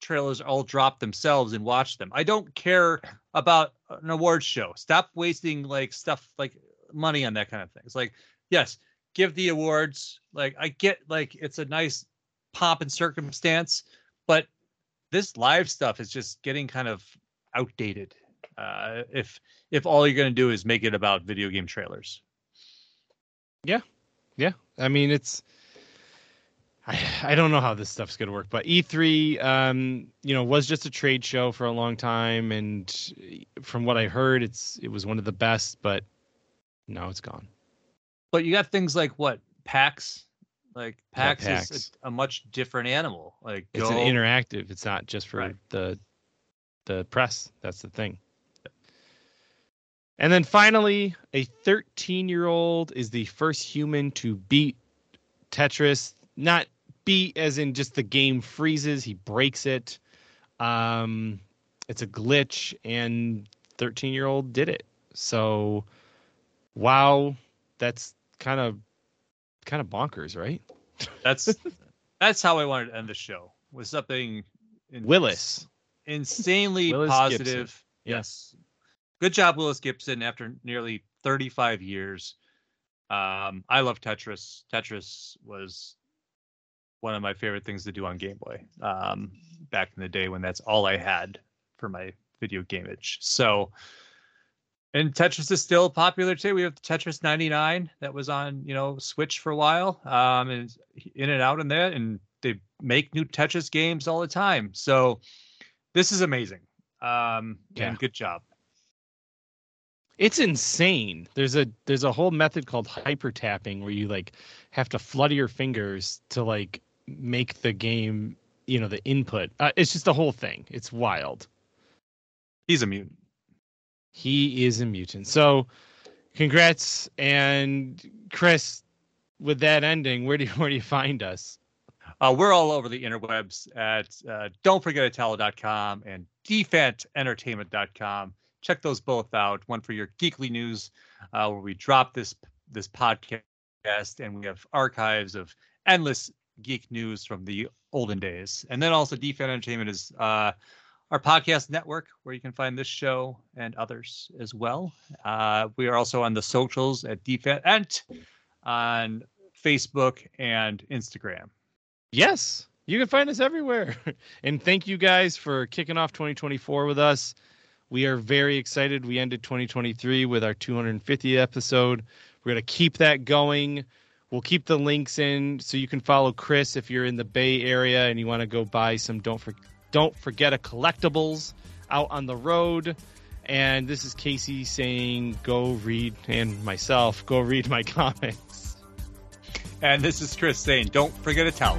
trailers all drop themselves and watch them. I don't care about an award show. Stop wasting like stuff like money on that kind of thing. It's like, yes, give the awards. Like I get like it's a nice pomp and circumstance, but this live stuff is just getting kind of outdated. Uh, if if all you're to do is make it about video game trailers. yeah i mean it's I, I don't know how this stuff's going to work but e3 um you know was just a trade show for a long time and from what i heard it's it was one of the best but now it's gone But you got things like what PAX, like Yeah, PAX, PAX. is a, a much different animal. Like it's go- an interactive it's not just for Right. the the press that's the thing and then finally a 13 year old is the first human to beat tetris not beat as in just the game freezes he breaks it um it's a glitch and 13 year old did it so wow that's kind of kind of bonkers right That's that's how I wanted to end the show. Was something in- willis insanely Willis positive. Gibson. Yes. Good job, Willis Gibson, after nearly 35 years. Um, I love Tetris. Tetris was one of my favorite things to do on Game Boy um, back in the day when that's all I had for my video gameage. So, and Tetris is still popular too. We have Tetris 99 that was on, you know, Switch for a while, um, and in and out in there, and they make new Tetris games all the time. So, this is amazing. Um, Yeah. and good job. It's insane. There's a there's a whole method called hyper tapping where you like have to flutter your fingers to like make the game you know the input. Uh, it's just the whole thing. It's wild. He's a mutant. he is a mutant. So congrats and chris with that ending where do you, where do you find us? Uh, we're all over the interwebs at uh, don't forget atowel.com and defantentertainment.com. Check those both out. One for your geekly news, uh, where we drop this this podcast, and we have archives of endless geek news from the olden days. And then also Defan Entertainment is uh, our podcast network, where you can find this show and others as well. Uh, we are also on the socials at Defan Ent on Facebook and Instagram. Yes, you can find us everywhere. and thank you guys for kicking off 2024 with us. We are very excited. We ended 2023 with our 250th episode. We're going to keep that going. We'll keep the links in so you can follow Chris if you're in the Bay Area and you want to go buy some don't for, don't forget a collectibles out on the road. And this is Casey saying go read and myself go read my comics. And this is Chris saying, don't forget a towel.